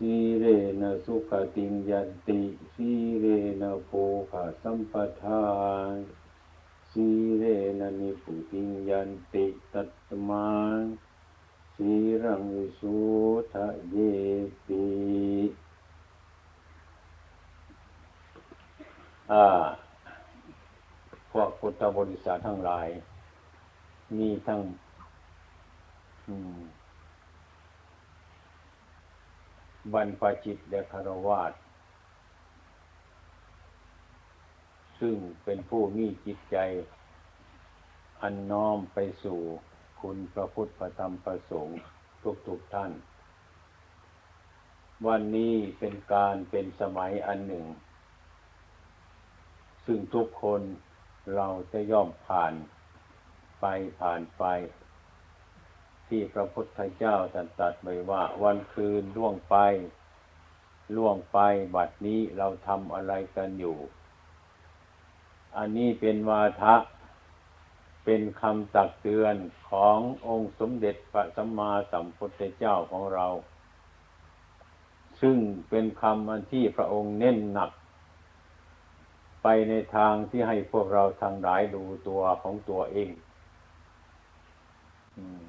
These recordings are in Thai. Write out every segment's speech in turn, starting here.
สีเรนะสุขติงยันติ สีเรนะโภคสัมปทานสีเรนะนิพุติงยันติตัตมาสีรังวิสุทะเยติอ่าพวกพุทธบริษัททั้งหลาย มีทั้ง อืม บรรพจิตและคารวาสซึ่งเป็นผู้มีจิตใจ อันน้อมไปสู่คุณพระพุทธพระธรรมพระสงฆ์ทุกๆทท่าน วันนี้เป็นการเป็นสมัยอันหนึ่ง ซึ่งทุกคนเราจะย่อมผ่านไปผ่านไป ที่พระพุทธเจ้าตรัสไว้ว่า วันคืนล่วงไป ล่วงไปบัดนี้เราทำอะไรกันอยู่ อันนี้เป็นวาทะ เป็นคำตักเตือนขององค์สมเด็จพระสัมมาสัมพุทธเจ้าของเรา ซึ่งเป็นคำอันที่พระองค์เน้นหนัก ไปในทางที่ให้พวกเราทางหลายดูตัวของตัวเอง อืม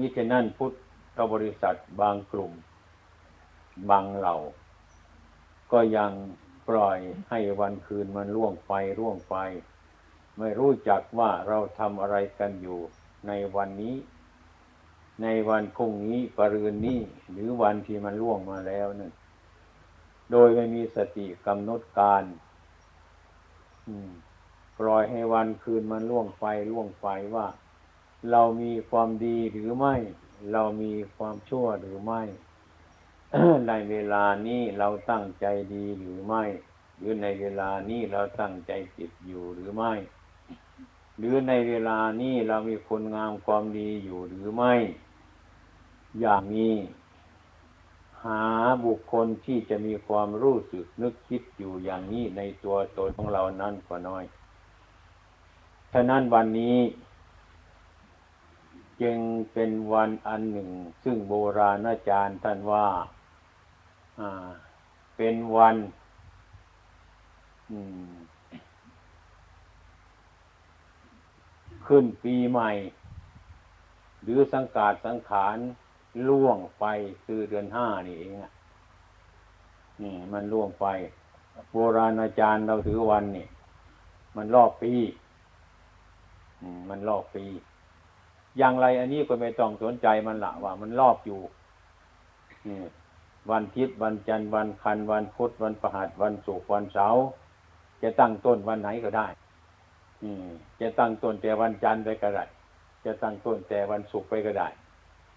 มิฉะนั้นพุทธบริษัทบางกลุ่ม บางเหล่า ก็ยังปล่อยให้วันคืนมันล่วงไปล่วงไป ไม่รู้จักว่าเราทำอะไรกันอยู่ในวันนี้ ในวันพรุ่งนี้ปรืนนี้ หรือวันที่มันล่วงมาแล้วนั่นโดยไม่มีสติกำหนดการปล่อยให้วันคืนมันล่วงไปล่วงไปว่า เรามีความดีหรือไม่ เรามีความชั่วหรือไม่ ในเวลานี้เราตั้งใจดีหรือไม่ หรือในเวลานี้เราตั้งใจผิดอยู่หรือไม่ หรือในเวลานี้เรามีคนงามความดีอยู่หรือไม่ อย่างนี้หาบุคคลที่จะมีความรู้สึกนึกคิดอยู่อย่างนี้ในตัวตนของเรานั้นกว่าน้อย ฉะนั้นวันนี้ จึงเป็นวันอันหนึ่ง ซึ่งโบราณอาจารย์ท่านว่าเป็นวันขึ้นปีใหม่ หรือสังกาดสังขารล่วงไปคือเดือนห้านี่เองอะนี่มันล่วงไป โบราณอาจารย์เราถือวันนี่ มันรอบปีมันรอบปี อย่างไรอันนี้ก็ไม่ต้องสนใจมันละว่า มันรอบอยู่วันทิศวันจันทร์วันคันวันพุธวันประหัสวันศุกร์วันเสาร์จะตั้งต้นวันไหนก็ได้จะตั้งต้นแต่วันจันทร์ไปก็ได้ จะตั้งต้นแต่วันศุกร์ไปก็ได้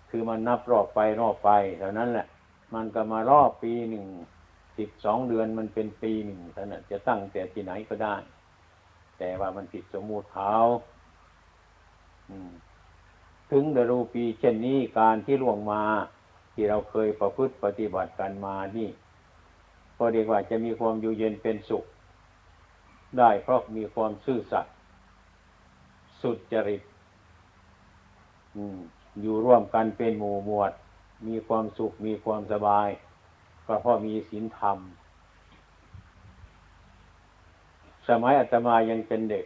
คือมันนับรอบไปรอบไปเท่านั้นแหละ มันก็มารอบปีหนึ่งสิบสองเดือนมันเป็นปีหนึ่งเท่านั้นจะตั้งแต่ที่ไหนก็ได้ แต่ว่ามันผิดสมมุติเขาอืม ถึงดรูปีเช่นนี้การที่ล่วงมา ที่เราเคยประพฤติปฏิบัติกันมานี่ก็เรียกว่าจะมีความอยู่เย็นเป็นสุข ได้เพราะมีความซื่อสัตย์สุดจริตอยู่ร่วมกันเป็นหมู่หมวด มีความสุขมีความสบาย ก็เพราะมีศีลธรรม สมัยอาตมายังเป็นเด็ก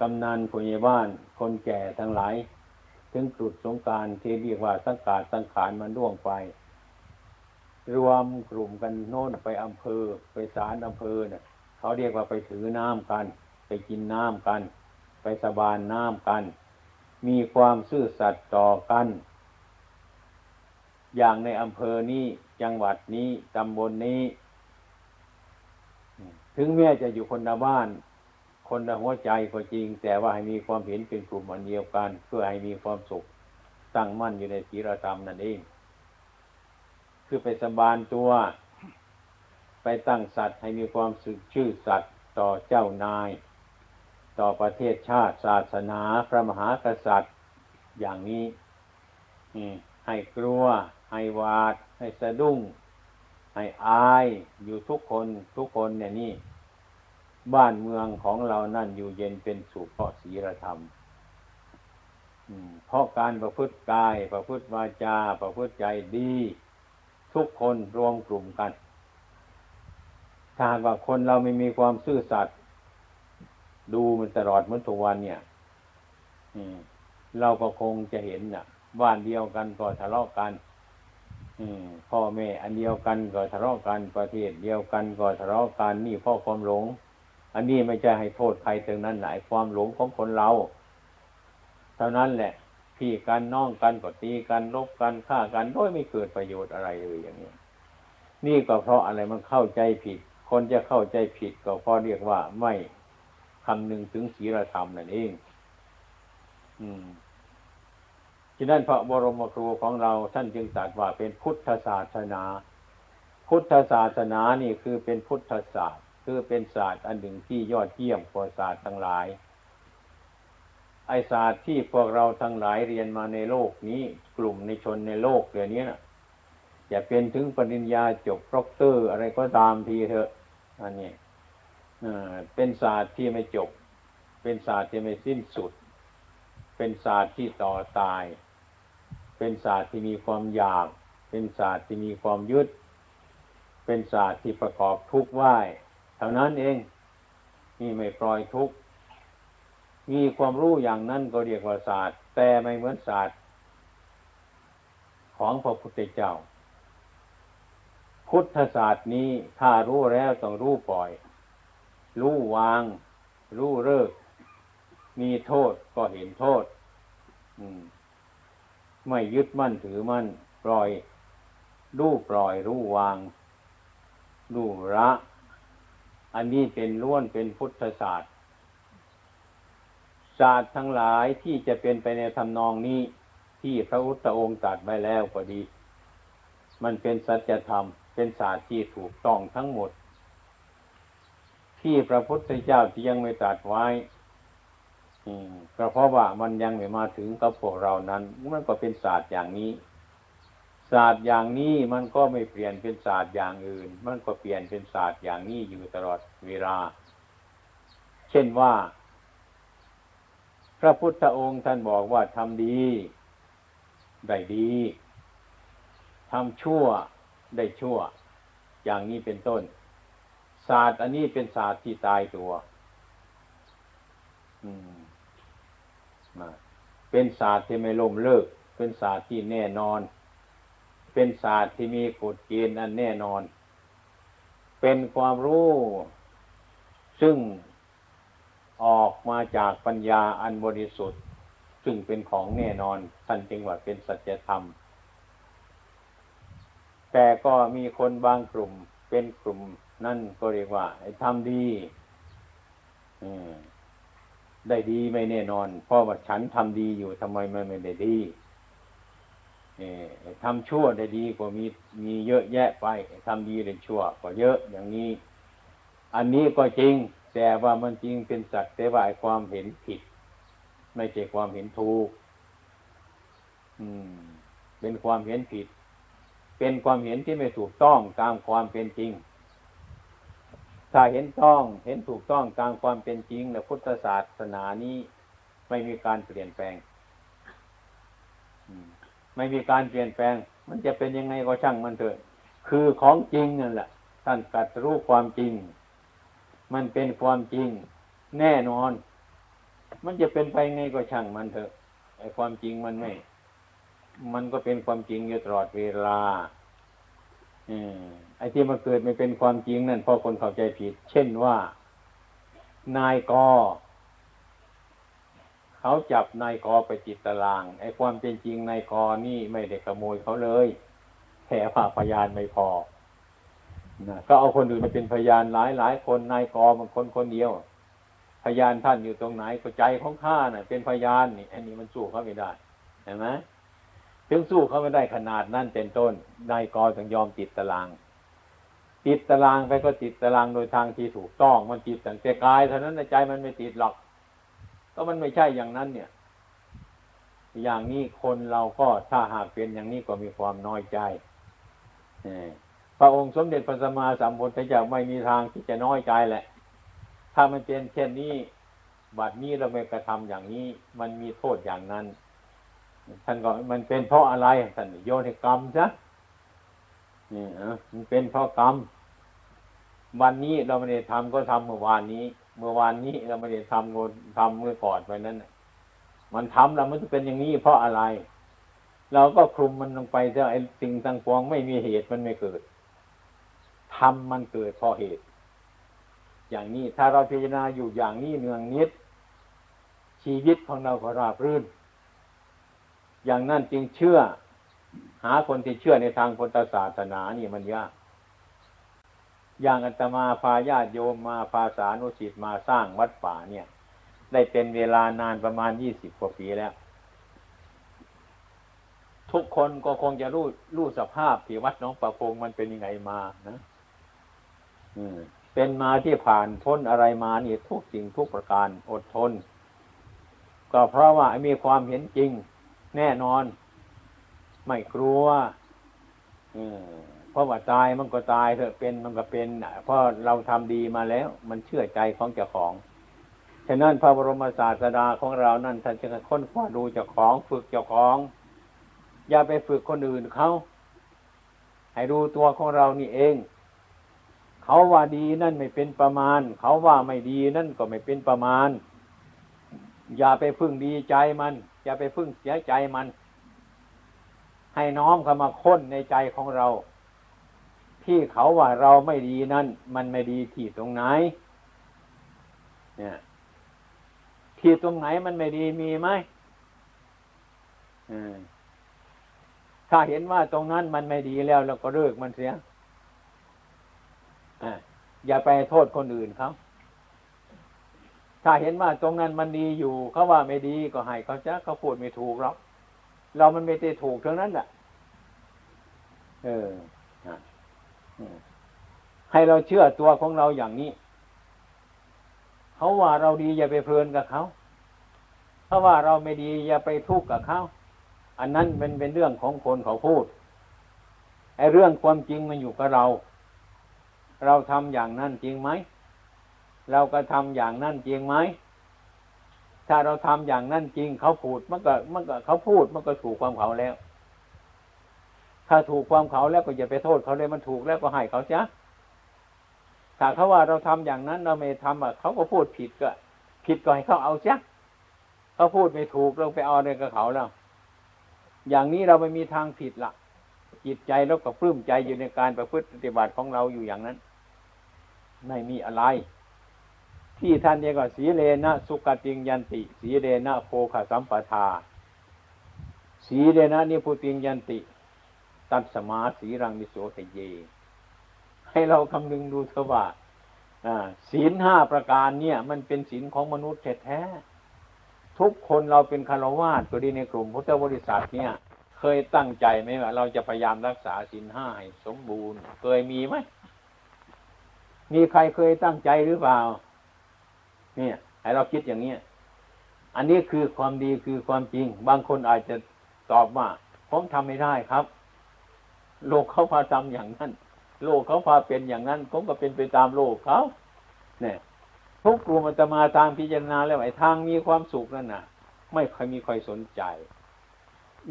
กำนันผู้ใหญ่บ้าน คนแก่ทั้งหลาย ถึงกรุดสงการที่เรียกว่าสังกาดสังขารมันร่วงไป รวมกลุ่มกันโน่นไปอำเภอ ไปศาลอำเภอเนี่ยเขาเรียกว่าไปถือน้ำกัน ไปกินน้ำกัน ไปสบานน้ำกัน มีความซื่อสัตย์ต่อกัน อย่างในอำเภอนี้จังหวัดนี้ตำบลนนี้ ถึงแม้จะอยู่คนละบ้าน คนละหัวใจก็จริง แต่ว่าให้มีความเห็นเป็นกลุ่มอันเดียวกัน เพื่อให้มีความสุขตั้งมั่นอยู่ในศีลธรรมนั่นเอง คือไปสบานตัว ไปตั้งสัตว์ให้มีความสึกชื่อสัตว์ต่อเจ้านาย ต่อประเทศชาติศาสนาพระมหากษัตริย์ อย่างนี้ให้กลัว ให้วาด ให้สะดุ้ง ให้อายอยู่ทุกคนทุกคนเนี่ยนี่ บ้านเมืองของเรานั่นอยู่เย็นเป็นสุขเพราะศีลธรรมเพราะการประพฤติกาย ประพฤติวาจา ประพฤติใจดี ทุกคนรวมกลุ่มกันถ้าว่าคนเราไม่มีความซื่อสัตย์ดูมันตลอดเหมือนทุกวันเนี่ยเราก็คงจะเห็นน่ะบ้านเดียวกันก็ทะเลาะกันพ่อแม่อันเดียวกันก็ทะเลาะกันประเทศเดียวกันก็ทะเลาะกันนี่เพราะความหลง อันนี้ไม่ใช่ให้โทษใครถึงนั้นหลายความหลงของคนเรา เท่านั้นแหละพี่กันน้องกันก็ตีกันลบกันฆ่ากันโดยไม่เกิดประโยชน์อะไรเลยอย่างนี้นี่ก็เพราะอะไรมันเข้าใจผิด คนจะเข้าใจผิดก็เพราะเรียกว่าไม่คำนึงถึงศีลธรรมนั่นเอง อืมฉะนั้นพระบรมครูของเราท่านจึงตรัสว่าเป็นพุทธศาสนา พุทธศาสนานี่คือเป็นพุทธศาสตร์ คือเป็นศาสตร์อันหนึ่งที่ยอดเยี่ยมกว่าศาสตร์ทั้งหลาย ไอ้ศาสตร์ที่พวกเราทั้งหลายเรียนมาในโลกนี้ กลุ่มในชนในโลกเดี๋ยวนี้นะจะเป็นถึงปริญญาจบด็อกเตอร์อะไรก็ตามทีเถอะ อันนี้เป็นศาสตร์ที่ไม่จบ เป็นศาสตร์ที่ไม่สิ้นสุด เป็นศาสตร์ที่ต่อตาย เป็นศาสตร์ที่มีความอยาก เป็นศาสตร์ที่มีความยึด เป็นศาสตร์ที่ประกอบทุกข์ไหว เท่านั้นเองนี่ไม่ปล่อยทุกข์มีความรู้อย่างนั้นก็เรียกว่าศาสตร์ แต่ไม่เหมือนศาสตร์ ของพระพุทธเจ้า พุทธศาสตร์นี้ถ้ารู้แล้วต้องรู้ปล่อย รู้วาง รู้เลิก มีโทษก็เห็นโทษไม่ยึดมั่นถือมั่น ปล่อย รู้ปล่อย รู้วาง รู้ละ อันนี้เป็นล้วนเป็นพุทธศาสตร์ ศาสตร์ทั้งหลายที่จะเป็นไปในทำนองนี้ที่พระพุทธองค์ตรัสไว้แล้วก็ดี มันเป็นสัจธรรม เป็นศาสตร์ที่ถูกต้องทั้งหมด ที่พระพุทธเจ้าที่ยังไม่ตรัสไว้ก็เพราะว่ามันยังไม่มาถึงกับพวกเรานั้น มันก็เป็นศาสตร์อย่างนี้ ศาสตร์อย่างนี้มันก็ไม่เปลี่ยนเป็นศาสตร์อย่างอื่น มันก็เปลี่ยนเป็นศาสตร์อย่างนี้อยู่ตลอดเวลา เช่นว่า พระพุทธองค์ท่านบอกว่าทำดีได้ดีทำชั่วได้ชั่ว อย่างนี้เป็นต้น ศาสตร์อันนี้เป็นศาสตร์ที่ตายตัวเป็นศาสตร์ที่ไม่ล่มเลิก เป็นศาสตร์ที่แน่นอน เป็นศาสตร์ที่มีกฎเกณฑ์อันแน่นอน เป็นความรู้ ซึ่งออกมาจากปัญญาอันบริสุทธิ์ ซึ่งเป็นของแน่นอนท่านจึงว่าเป็นสัจธรรม แต่ก็มีคนบางกลุ่มเป็นกลุ่มนั่นก็เรียกว่าทำดีได้ดีไม่แน่นอน เพราะว่าฉันทำดีอยู่ทำไมมันไม่ได้ดี ทำชั่วได้ดีกว่ามีมีเยอะแยะไปทำดีได้ชั่วก็เยอะอย่างนี้ อันนี้ก็จริง แต่ว่ามันจริงเป็นสักแต่ว่าความเห็นผิด ไม่ใช่ความเห็นถูกอืมเป็นความเห็นผิด เป็นความเห็นที่ไม่ถูกต้องตามความเป็นจริง ถ้าเห็นต้องเห็นถูกต้องตามความเป็นจริง แล้วพุทธศาสนานี้ไม่มีการเปลี่ยนแปลง ไม่มีการเปลี่ยนแปลง มันจะเป็นยังไงก็ช่างมันเถอะ คือของจริงนั่นแหละท่านกัดรู้ความจริง มันเป็นความจริง แน่นอน มันจะเป็นไปไงก็ช่างมันเถอะไอ้ความจริงมันไม่ มันก็เป็นความจริงอยู่ตลอดเวลาอืมไอ้ที่มันเกิดไม่เป็นความจริงนั่นเพราะคนเข้าใจผิด เช่นว่า นายก เขาจับนายกไปจิตตาราง ไอ้ความเป็นจริงนายกนี่ไม่ได้ขโมยเขาเลย แค่ว่าพยานไม่พอนะก็เอาคนอื่นมาเป็นพยานหลายหลายคนนายกอมันคนคนเดียว พยานท่านอยู่ตรงไหนก็ใจของข้าน่ะ เป็นพยานนี่อันนี้มันสู้เขาไม่ได้เห็นไหมถึงสู้เขาไม่ได้ขนาดนั้นเป็นต้นนายกอถึงยอมติดตาราง ติดตารางไปก็ติดตารางโดยทางที่ถูกต้องมันติดตั้งแต่กายเท่านั้นใจมันไม่ติดหรอก ก็มันไม่ใช่อย่างนั้นเนี่ย อย่างนี้คนเราก็ถ้าหากเป็นอย่างนี้ก็มีความน้อยใจพระองค์สมเด็จพระสัมมาสัมพุทธเจ้าไม่มีทางที่จะน้อยใจแหละ ถ้ามันเป็นเช่นนี้บัดนี้เราไม่กระทำอย่างนี้ มันมีโทษอย่างนั้น ท่านก็มันเป็นเพราะอะไรท่านโยนิกรรมซะนี่นะมันเป็นเพราะกรรมวันนี้เราไม่ได้ทำก็ทำเมื่อวานนี้ เมื่อวานนี้เราไม่ได้ทำก็ทำเมื่อก่อนไปนั้นมันทำแล้วมันจะเป็นอย่างนี้เพราะอะไร เราก็คลุมมันลงไปเถอะไอ้สิ่งต่างปวงไม่มีเหตุมันไม่เกิดทำมันเกิดเพราะเหตุ อย่างนี้ถ้าเราพิจารณาอยู่อย่างนี้เนืองนิด ชีวิตของเราก็ราบรื่น อย่างนั้นจึงเชื่อ หาคนที่เชื่อในทางพุทธศาสนานี่มันยาก อย่างอัตมาพาญาติโยมมาภาษานุสิตมาสร้างวัดป่าเนี่ย ได้เป็นเวลานานประมาณยี่สิบกว่าปีแล้ว ทุกคนก็คงจะรู้รู้สภาพที่วัดน้องประพงมันเป็นยังไงมานะเป็นมาที่ผ่านพ้นอะไรมานี่ทุกสิ่งทุกประการอดทน ก็เพราะว่ามีความเห็นจริง แน่นอน ไม่กลัวเพ ราะว่าตายมันก็ตายเถอะเป็นมันก็เป็นเพราะเราทำดีมาแล้ว มันเชื่อใจของเจ้าของฉะนั้นพระบรมศาสดาของเรานั่นท่านจะค้นคว้าดูเจ้าของ ฝึกเจ้าของ อย่าไปฝึกคนอื่นเขาให้ดูตัวของเรานี่เอง เขาว่าดีนั่นไม่เป็นประมาณ เขาว่าไม่ดีนั่นก็ไม่เป็นประมาณ อย่าไปพึ่งดีใจมัน อย่าไปพึ่งเสียใจมัน ให้น้อมเข้ามาค้นในใจของเรา ที่เขาว่าเราไม่ดีนั่น มันไม่ดีที่ตรงไหน เนี่ย ที่ตรงไหนมันไม่ดีมีไหมถ้าเห็นว่าตรงนั้นมันไม่ดีแล้วเราก็เลิกมันเสียอย่าไปโทษคนอื่นเขาถ้าเห็นว่าตรงนั้นมันดีอยู่เขาว่าไม่ดีก็ให้เขาจะเขาพูดไม่ถูกหรอกเรามันไม่ได้ถูกทั้งนั้นแหละเออ ให้เราเชื่อตัวของเราอย่างนี้ เขาว่าเราดีอย่าไปเพลินกับเขาเขาว่าเราไม่ดีอย่าไปทุกข์กับเขาอันนั้นเป็นเป็นเรื่องของคนเขาพูดไอ้เรื่องความจริงมันอยู่กับเรา เราทำอย่างนั้นจริงไหม เราก็ทำอย่างนั้นจริงไหม ถ้าเราทำอย่างนั้นจริงเขาพูดมันก็มันก็เขาพูดมันก็ถูกความเขาแล้ว ถ้าถูกความเขาแล้วก็อย่าไปโทษเขาเลยมันถูกแล้วก็ให้เขาจ้ะถ้าเขาว่าเราทำอย่างนั้นเราไม่ทำอะเขาก็พูดผิดก็ ผิดก็ให้เขาเอาจ้ะเขาพูดไม่ถูกเราไปเอาอะไรกับเขาแล้วอย่างนี้เราไม่มีทางผิดละจิตใจแล้วก็ปลื้มใจอยู่ในการประพฤติปฏิบัติของเราอยู่อย่างนั้น ไม่มีอะไร ที่ท่านเรียกว่าสีเลนะสุกติงยันติ สีเลนะโภคสัมปทา สีเลนะนิพุติงยันติ ตัดสมาสีรังมิโสเทเย ให้เราคำนึงดูเถอะว่าศีลห้าประการเนี่ย มันเป็นศีลของมนุษย์แท้ๆทุกคนเราเป็นคารวาสก็ดีในกลุ่มพุทธบริษัทเนี่ย เคยตั้งใจไหมว่าเราจะพยายามรักษาศีลห้าให้สมบูรณ์ เคยมีไหมมีใครเคยตั้งใจหรือเปล่า เนี่ยให้เราคิดอย่างนี้อันนี้คือความดีคือความจริง บางคนอาจจะตอบว่าผมทำไม่ได้ครับ โลกเขาพาทำอย่างนั้น โลกเขาพาเป็นอย่างนั้นผมก็เป็นไปตามโลกเขาเนี่ยทุกกลุ่มจะมาทางพิจารณาแล้วไอ้ทางมีความสุขนั่นน่ะ ไม่เคยมีใครสนใจ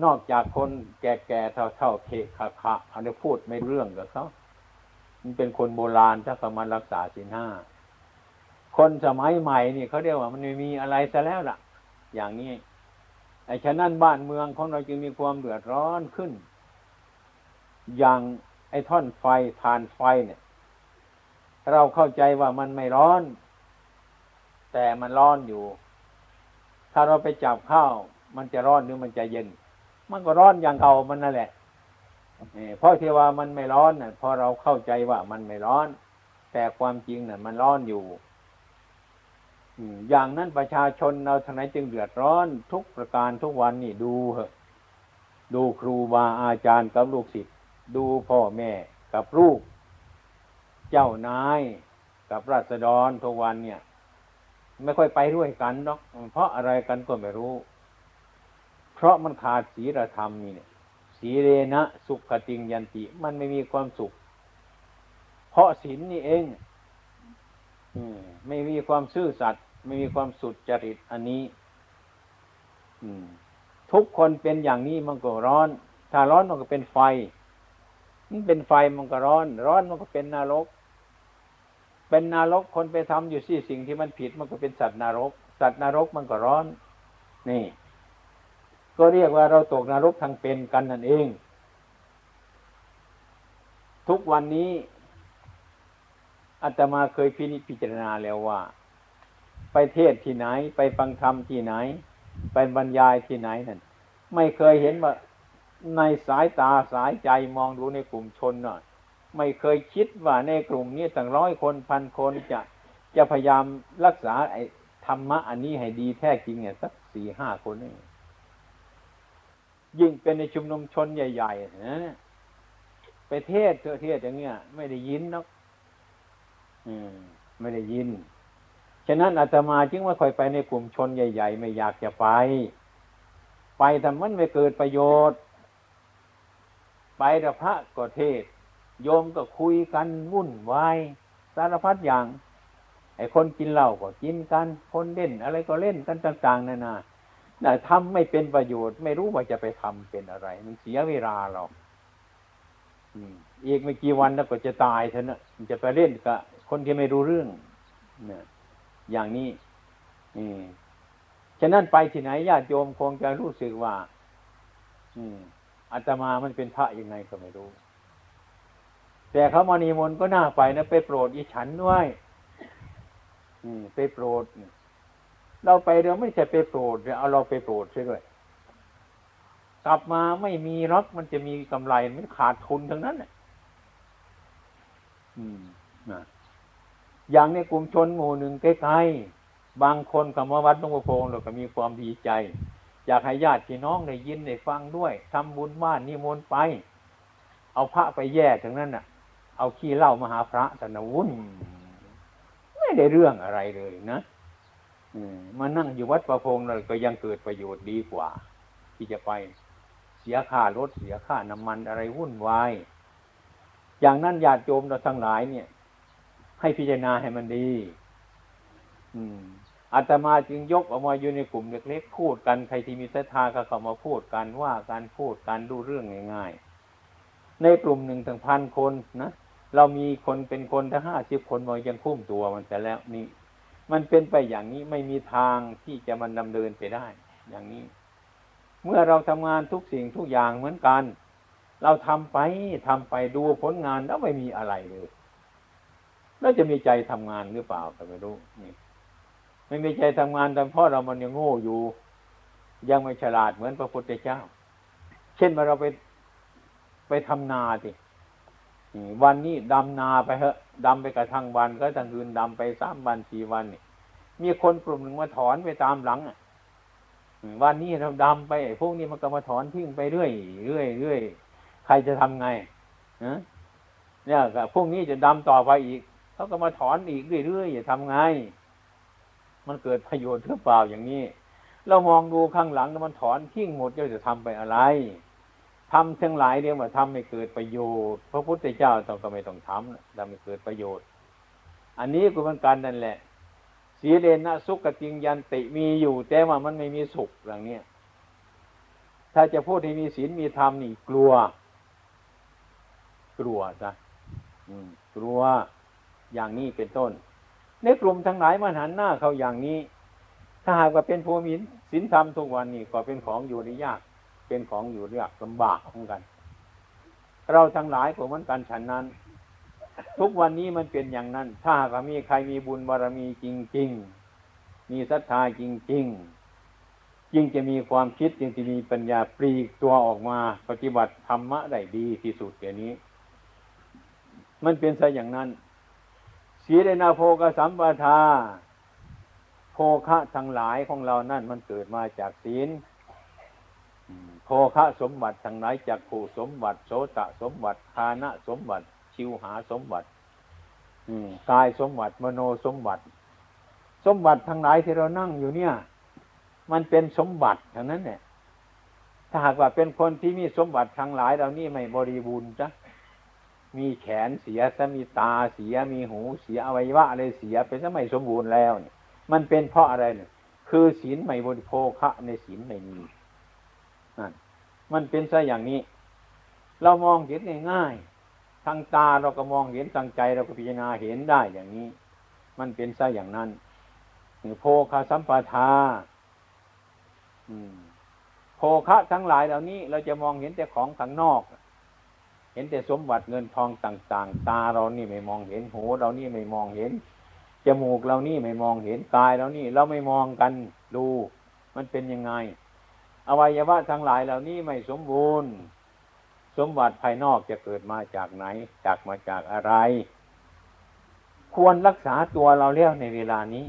นอกจากคนแก่ๆเท่าๆเคคะคะอันนี้พูดไม่เรื่องกับเขามันเป็นคนโบราณถ้าเขามารักษาศีลห้าคนสมัยใหม่นี่เขาเรียกว่ามันไม่มีอะไรซะแล้วล่ะ อย่างนี้ไอ้ฉะนั้นบ้านเมืองของเราจึงมีความเดือดร้อนขึ้น อย่างไอ้ท่อนไฟทานไฟเนี่ย เราเข้าใจว่ามันไม่ร้อน แต่มันร้อนอยู่ ถ้าเราไปจับข้าว มันจะร้อนหรือมันจะเย็น มันก็ร้อนอย่างเก่ามันนั่นแหละเพราะที่ว่ามันไม่ร้อนน่ะพอเราเข้าใจว่ามันไม่ร้อน แต่ความจริงน่ะ มันร้อนอยู่อย่างนั้นประชาชนเราทนายจึงเดือดร้อนทุกประการทุกวันนี่ดูเหอะดูครูบาอาจารย์กับลูกศิษย์ ดูพ่อแม่กับลูก เจ้านายกับราษฎรทุกวันเนี่ย ไม่ค่อยไปด้วยกันหรอกเพราะอะไรกันก็ไม่รู้ เพราะมันขาดศีลธรรมนี่เนี่ยสีเรนะสุขติงยันติ มันไม่มีความสุข เพราะศีลนี่เองไม่มีความซื่อสัตย์ไม่มีความสุดจริตอันนี้ทุกคนเป็นอย่างนี้มันก็ร้อน ถ้าร้อนมันก็เป็นไฟ มันเป็นไฟมันก็ร้อน ร้อนมันก็เป็นนรก เป็นนรกคนไปทำอยู่ที่สิ่งที่มันผิดมันก็เป็นสัตว์นรก สัตว์นรกมันก็ร้อน นี่ ก็เรียกว่าเราตกนรกทางเป็นกันนั่นเอง ทุกวันนี้อาตมาเคยพินิจพิจารณาแล้วว่า ไปเทศที่ไหน ไปฟังธรรมที่ไหน ไปบรรยายที่ไหนนั่นไม่เคยเห็นว่า ในสายตาสายใจมองดูในกลุ่มชนหน่อยไม่เคยคิดว่าในกลุ่มนี้ตั้งร้อยคนพันคนจะจะพยายามรักษาไอ้ธรรมะอันนี้ให้ดีแท้จริงเนี่ยสักสี่ห้าคนนี่ยิ่งเป็นในชุมนุมชนใหญ่ๆนะไปเทศเทศอย่างเงี้ย ไม่ได้ยินนะอืมไม่ได้ยิน ฉะนั้นอาตมาจึงว่าค่อยไปในกลุ่มชนใหญ่ ๆ ไม่อยากจะไป ไปทำมันไม่เกิดประโยชน์ ไปแต่พระก็เทศ โยมก็คุยกันวุ่นวายสารพัดอย่าง ไอ้คนกินเหล้าก็กินกัน คนเล่นอะไรก็เล่นกันต่างๆนานาแต่ทำไม่เป็นประโยชน์ ไม่รู้ว่าจะไปทำเป็นอะไร มันเสียเวลาเราอีกไม่กี่วันแล้วก็จะตายเถอะนะมันจะไปเล่นกับคนที่ไม่รู้เรื่องเนี่ยอย่างนี้อืมฉะนั้นไปที่ไหนญาติโยมคงจะรู้สึกว่า อืม อาตมามันเป็นพระยังไงก็ไม่รู้ แต่เขามานีมนก็น่าไปนะไปโปรดอีฉันด้วยอืมไปโปรด เราไปเราไม่ใช่ไปโปรดเอาเราไปโปรดใช่ด้วย กลับมาไม่มีรักมันจะมีกำไรมันขาดทุนทั้งนั้นอืมนะอย่างในกลุ่มชนหมู่หนึ่งใกล้ๆบางคนกับมาวัดหลวงพ่อพงเราก็มีความดีใจ อยากให้ญาติพี่น้องได้ยินได้ฟังด้วยทำบุญบ้านนิมนต์ไป เอาพระไปแย่ถึงนั้นน่ะ เอาขี้เหล้ามาหาพระแต่นวุ่นไม่ได้เรื่องอะไรเลยนะมานั่งอยู่วัดประพงเราก็ยังเกิดประโยชน์ดีกว่า ที่จะไปเสียค่ารถเสียค่าน้ำมันอะไรวุ่นวายอย่างนั้นญาติโยมเราทั้งหลายเนี่ย ให้พิจารณาให้มันดี อืม อาตมาจึงยกออกมาอยู่ในกลุ่มเล็กๆพูดกันใครที่มีศรัทธาก็เข้ามาพูดกันว่าการพูดการดูเรื่องง่ายๆ ในกลุ่มหนึ่งถึงพันคนนะเรามีคนเป็นคนถ้าห้าสิบคนมันยังคุ้มตัวมันจะแล้วนี่ มันเป็นไปอย่างนี้ไม่มีทางที่จะมันดำเนินไปได้ อย่างนี้ เมื่อเราทำงานทุกสิ่งทุกอย่างเหมือนกัน เราทำไปทำไปดูผลงานแล้วไม่มีอะไรเลยแล้วจะมีใจทำงานหรือเปล่าก็ไม่รู้นี่ ไม่มีใจทำงานแต่เพราะเรามันยังโง่อยู่ ยังไม่ฉลาดเหมือนพระพุทธเจ้า เช่นมาเราไปไปทำนาสิวันนี้ดำนาไปเหอะดำไปกระทั่งวันก็ทั้งคืนดำไปสามวันสี่วันนี่มีคนกลุ่มหนึ่งมาถอนไปตามหลังอะวันนี้เราดำไปพวกนี้มันก็มาถอนทิ้งไปเรื่อยเรื่อยเรื่อยใครจะทำไงเนี่ยพวกนี้จะดำต่อไปอีกเขาก็มาถอนอีกเรื่อยๆอย่าทำไง มันเกิดประโยชน์หรือเปล่าอย่างนี้ เรามองดูข้างหลังมันถอนทิ้งหมดจะทำไปอะไรทำทั้งหลายเรียกว่าทำไม่เกิดประโยชน์ พระพุทธเจ้าต้องก็ไม่ต้องทำทำไม่เกิดประโยชน์ อันนี้ก็เป็นการนั่นแหละสีเดนะสุขจริงยันติมีอยู่ แต่ว่ามันไม่มีสุขอย่างนี้ถ้าจะพูดที่มีศีลมีธรรมนี่กลัว กลัวจ้ะกลัวอย่างนี้เป็นต้น ในกลุ่มทั้งหลายมันหันหน้าเขาอย่างนี้ ถ้าหากว่าเป็นภูมิศีลธรรมทุกวันนี้ก็เป็นของอยู่ในยาก เป็นของอยู่ยากลำบากเหมือนกัน เราทั้งหลายก็เหมือนกันฉันนั้น ทุกวันนี้มันเป็นอย่างนั้น ถ้าหากมีใครมีบุญบารมีจริง ๆ มีศรัทธาจริง ๆ จึงจะมีความคิดจึงจะมีปัญญาปลีกตัวออกมาปฏิบัติธรรมะได้ดีที่สุดอย่างนี้ มันเป็นซะอย่างนั้น สีลนาโพกสัมปทา โภคะทั้งหลายของเรานั่นมันเกิดมาจากศีลโภคะสมบัติทั้งหลายจากผู้สมบัติ โสตะสมบัติคานะสมบัติ ชิวหาสมบัติกายสมบัติมโนสมบัติ สมบัติทั้งหลายที่เรานั่งอยู่เนี่ย มันเป็นสมบัติทั้งนั้นเนี่ยถ้าหากว่าเป็นคนที่มีสมบัติทั้งหลายเรานี่ไม่บริบูรณ์จ้ะ มีแขนเสียซะมีตาเสียมีหูเสียอวัยวะอะไรเสียเป็นซะไม่สมบูรณ์แล้วเนี่ยมันเป็นเพราะอะไรเนี่ยคือศีลไม่บริโภคะในศีลไม่มีนั่นมันเป็นซะอย่างนี้ เรามองเห็นง่ายๆทางตาเราก็มองเห็นทางใจเราก็พิจารณาเห็นได้อย่างนี้ มันเป็นซะอย่างนั้นโภคาสัมปทาโภคะทั้งหลายเหล่านี้ เราจะมองเห็นแต่ของข้างนอก เห็นแต่สมบัติเงินทองต่าง ๆ ตาเรานี่ไม่มองเห็นหูเรานี่ไม่มองเห็นจมูกเรานี่ไม่มองเห็นกายเรานี่ เราไม่มองกันดู มันเป็นยังไง อวัยวะทั้งหลายเหล่านี้ไม่สมบูรณ์ สมบัติภายนอกจะเกิดมาจากไหน จากมาจากอะไร ควรรักษาตัวเราแล้วในเวลานี้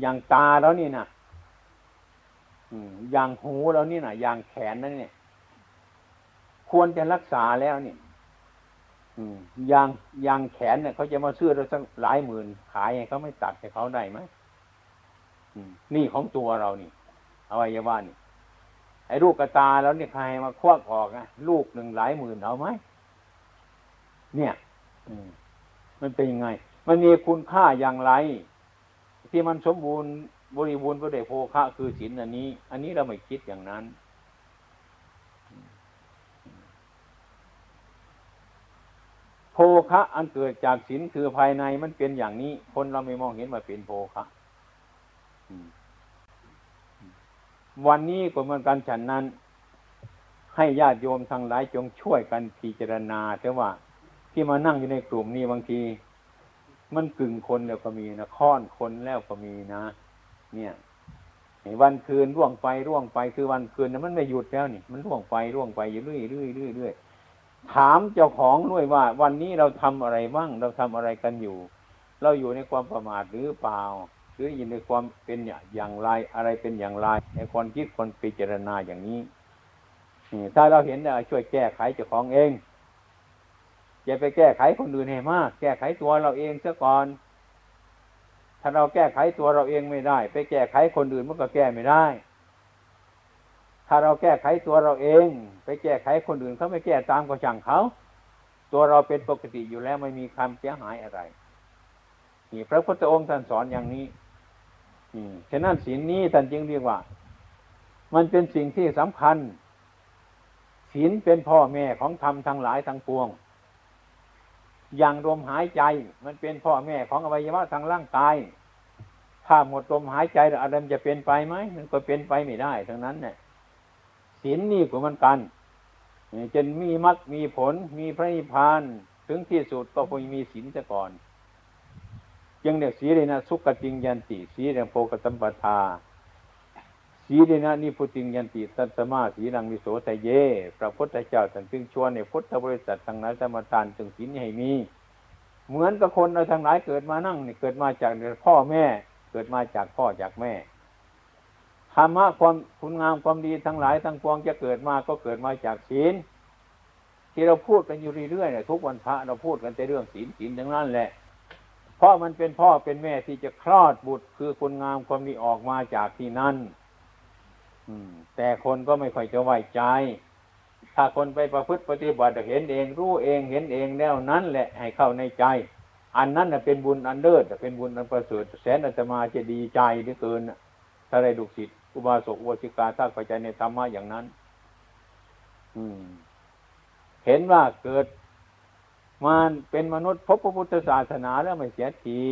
อย่างตาแล้วนี่นะอย่างหูเรานี่นะอย่างแขนนั่นเนี่ย ควรจะรักษาแล้วเนี่ยยางยางแขนเนี่ยเขาจะมาซื้อเราสักหลายหมื่นขายเขาไม่ตัดให้เขาได้ไหมนี่ของตัวเรานี่อวัยวะนี่ไอ้ลูกกระตาแล้วเนี่ยใครมาควักออกนะลูกหนึ่งหลายหมื่นเอาไหมเนี่ยมันเป็นยังไง มันมีคุณค่าอย่างไร ที่มันสมบูรณ์บริบูรณ์ประเดโภคะคือศีลอันนี้ อันนี้เราไม่คิดอย่างนั้น โภคะอันเกิดจากศีลคือภายในมันเป็นอย่างนี้ คนเราไม่มองเห็นว่าเป็นโภคะวันนี้ก็เหมือนกันฉันนั้น ให้ญาติโยมทั้งหลายจงช่วยกันพิจารณาแต่ว่าที่มานั่งอยู่ในกลุ่มนี้บางที มันกึ่งคนแล้วก็มีนะค้อนคนแล้วก็มีนะ เนี่ยวันคืนร่วงไปร่วงไปคือวันคืนนะมันไม่หยุดแล้วนี่ มันร่วงไปร่วงไปอยู่เรื่อยเรื่อยเรื่อยเรื่อย ถามเจ้าของด้วยว่า วันนี้เราทำอะไรบ้าง เราทำอะไรกันอยู่ เราอยู่ในความประมาทหรือเปล่า หรืออยู่ในความเป็นอย่างไรอะไรเป็นอย่างไร ในคนคิดคนพิจารณาอย่างนี้ถ้าเราเห็นได้ช่วยแก้ไขเจ้าของเองอย่าไปแก้ไขคนอื่นให้มาก แก้ไขตัวเราเองซะก่อน ถ้าเราแก้ไขตัวเราเองไม่ได้ ไปแก้ไขคนอื่นมันก็แก้ไม่ได้ ถ้าเราแก้ไขตัวเราเอง ไปแก้ไขคนอื่นเขาไม่แก้ตามก็ช่างเขา ตัวเราเป็นปกติอยู่แล้วไม่มีความเสียหายอะไรนี่พระพุทธองค์ท่านสอนอย่างนี้ฉะนั้นศีลนี้ท่านจึงเรียกว่า มันเป็นสิ่งที่สำคัญศีลเป็นพ่อแม่ของธรรมทั้งหลายทั้งปวง อย่างลมหายใจ มันเป็นพ่อแม่ของอวัยวะทางร่างกาย ถ้าหมดลมหายใจอะไรจะเป็นไปไหมมันก็เป็นไปไม่ได้ทั้งนั้นเนี่ย ศีลนี่ก็มันกันจนมีมรรคมีผล มีพระนิพพานถึงที่สุดก็คงมีศีลซะก่อนยังเรียกสีเลยนะสุขจิงยันติสีเรียโพกตัมปทาสีเลยนะนี่พุติงยันติตัตมาสีนังวิโสทะเย พระพุทธเจ้าท่านจึงชวนในพุทธบริษัททางนั้นสมทานจึงศีลให้มี เหมือนกับคนเราทั้งหลายเกิดมานั่งนี่เกิดมาจากพ่อแม่ เกิดมาจากพ่อจากแม่ ธรรมะความคุณงามความดีทั้งหลายทั้งปวงจะเกิดมาก็เกิดมาจากศีลที่เราพูดกันอยู่เรื่อยๆเนี่ยทุกวันพระเราพูดกันแต่เรื่องศีลศีลทั้งนั้นแหละ เพราะมันเป็นพ่อเป็นแม่ที่จะคลอดบุตรคือคุณงามความดีออกมาจากที่นั่นแต่คนก็ไม่ค่อยจะไว้ใจ ถ้าคนไปประพฤติปฏิบัติเห็นเอง รู้เองเห็นเองแล้วนั้นแหละให้เข้าในใจ อันนั้นเป็นบุญอันเลิศเป็นบุญอันประเสริฐแสนอาตมาจะดีใจเหลือเกินถ้าได้ดุสิต อุบาสกอุบาสิกาถ้าเข้าใจในธรรมะอย่างนั้น อืม เห็นว่าเกิดมันเป็นมนุษย์พบพระพุทธศาสนาแล้วไม่เสียที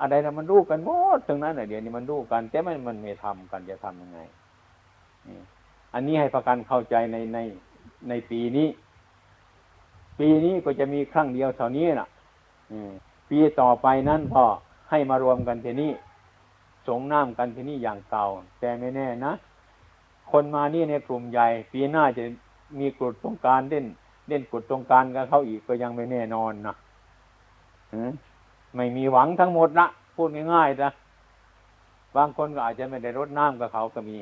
อะไรนะมันรู้กันหมดตรงนั้นเดี๋ยวนี้มันรู้กัน แต่มันมันไม่ทำกันจะทำยังไงอันนี้ให้ประกันเข้าใจในในในปีนี้ ปีนี้ก็จะมีครั้งเดียวเท่านี้นะ่ะปีต่อไปนั้นพอให้มารวมกันทีนี้ สงน้ำกันที่นี่อย่างเก่า แต่ไม่แน่นะ คนมานี่ในกลุ่มใหญ่ ปีหน้าจะมีกฎตรงการเล่น เล่นกฎตรงการกับเขาอีกก็ยังไม่แน่นอนนะไม่มีหวังทั้งหมดนะพูดง่ายๆนะบางคนก็อาจจะไม่ได้รดน้ำกับเขาก็มี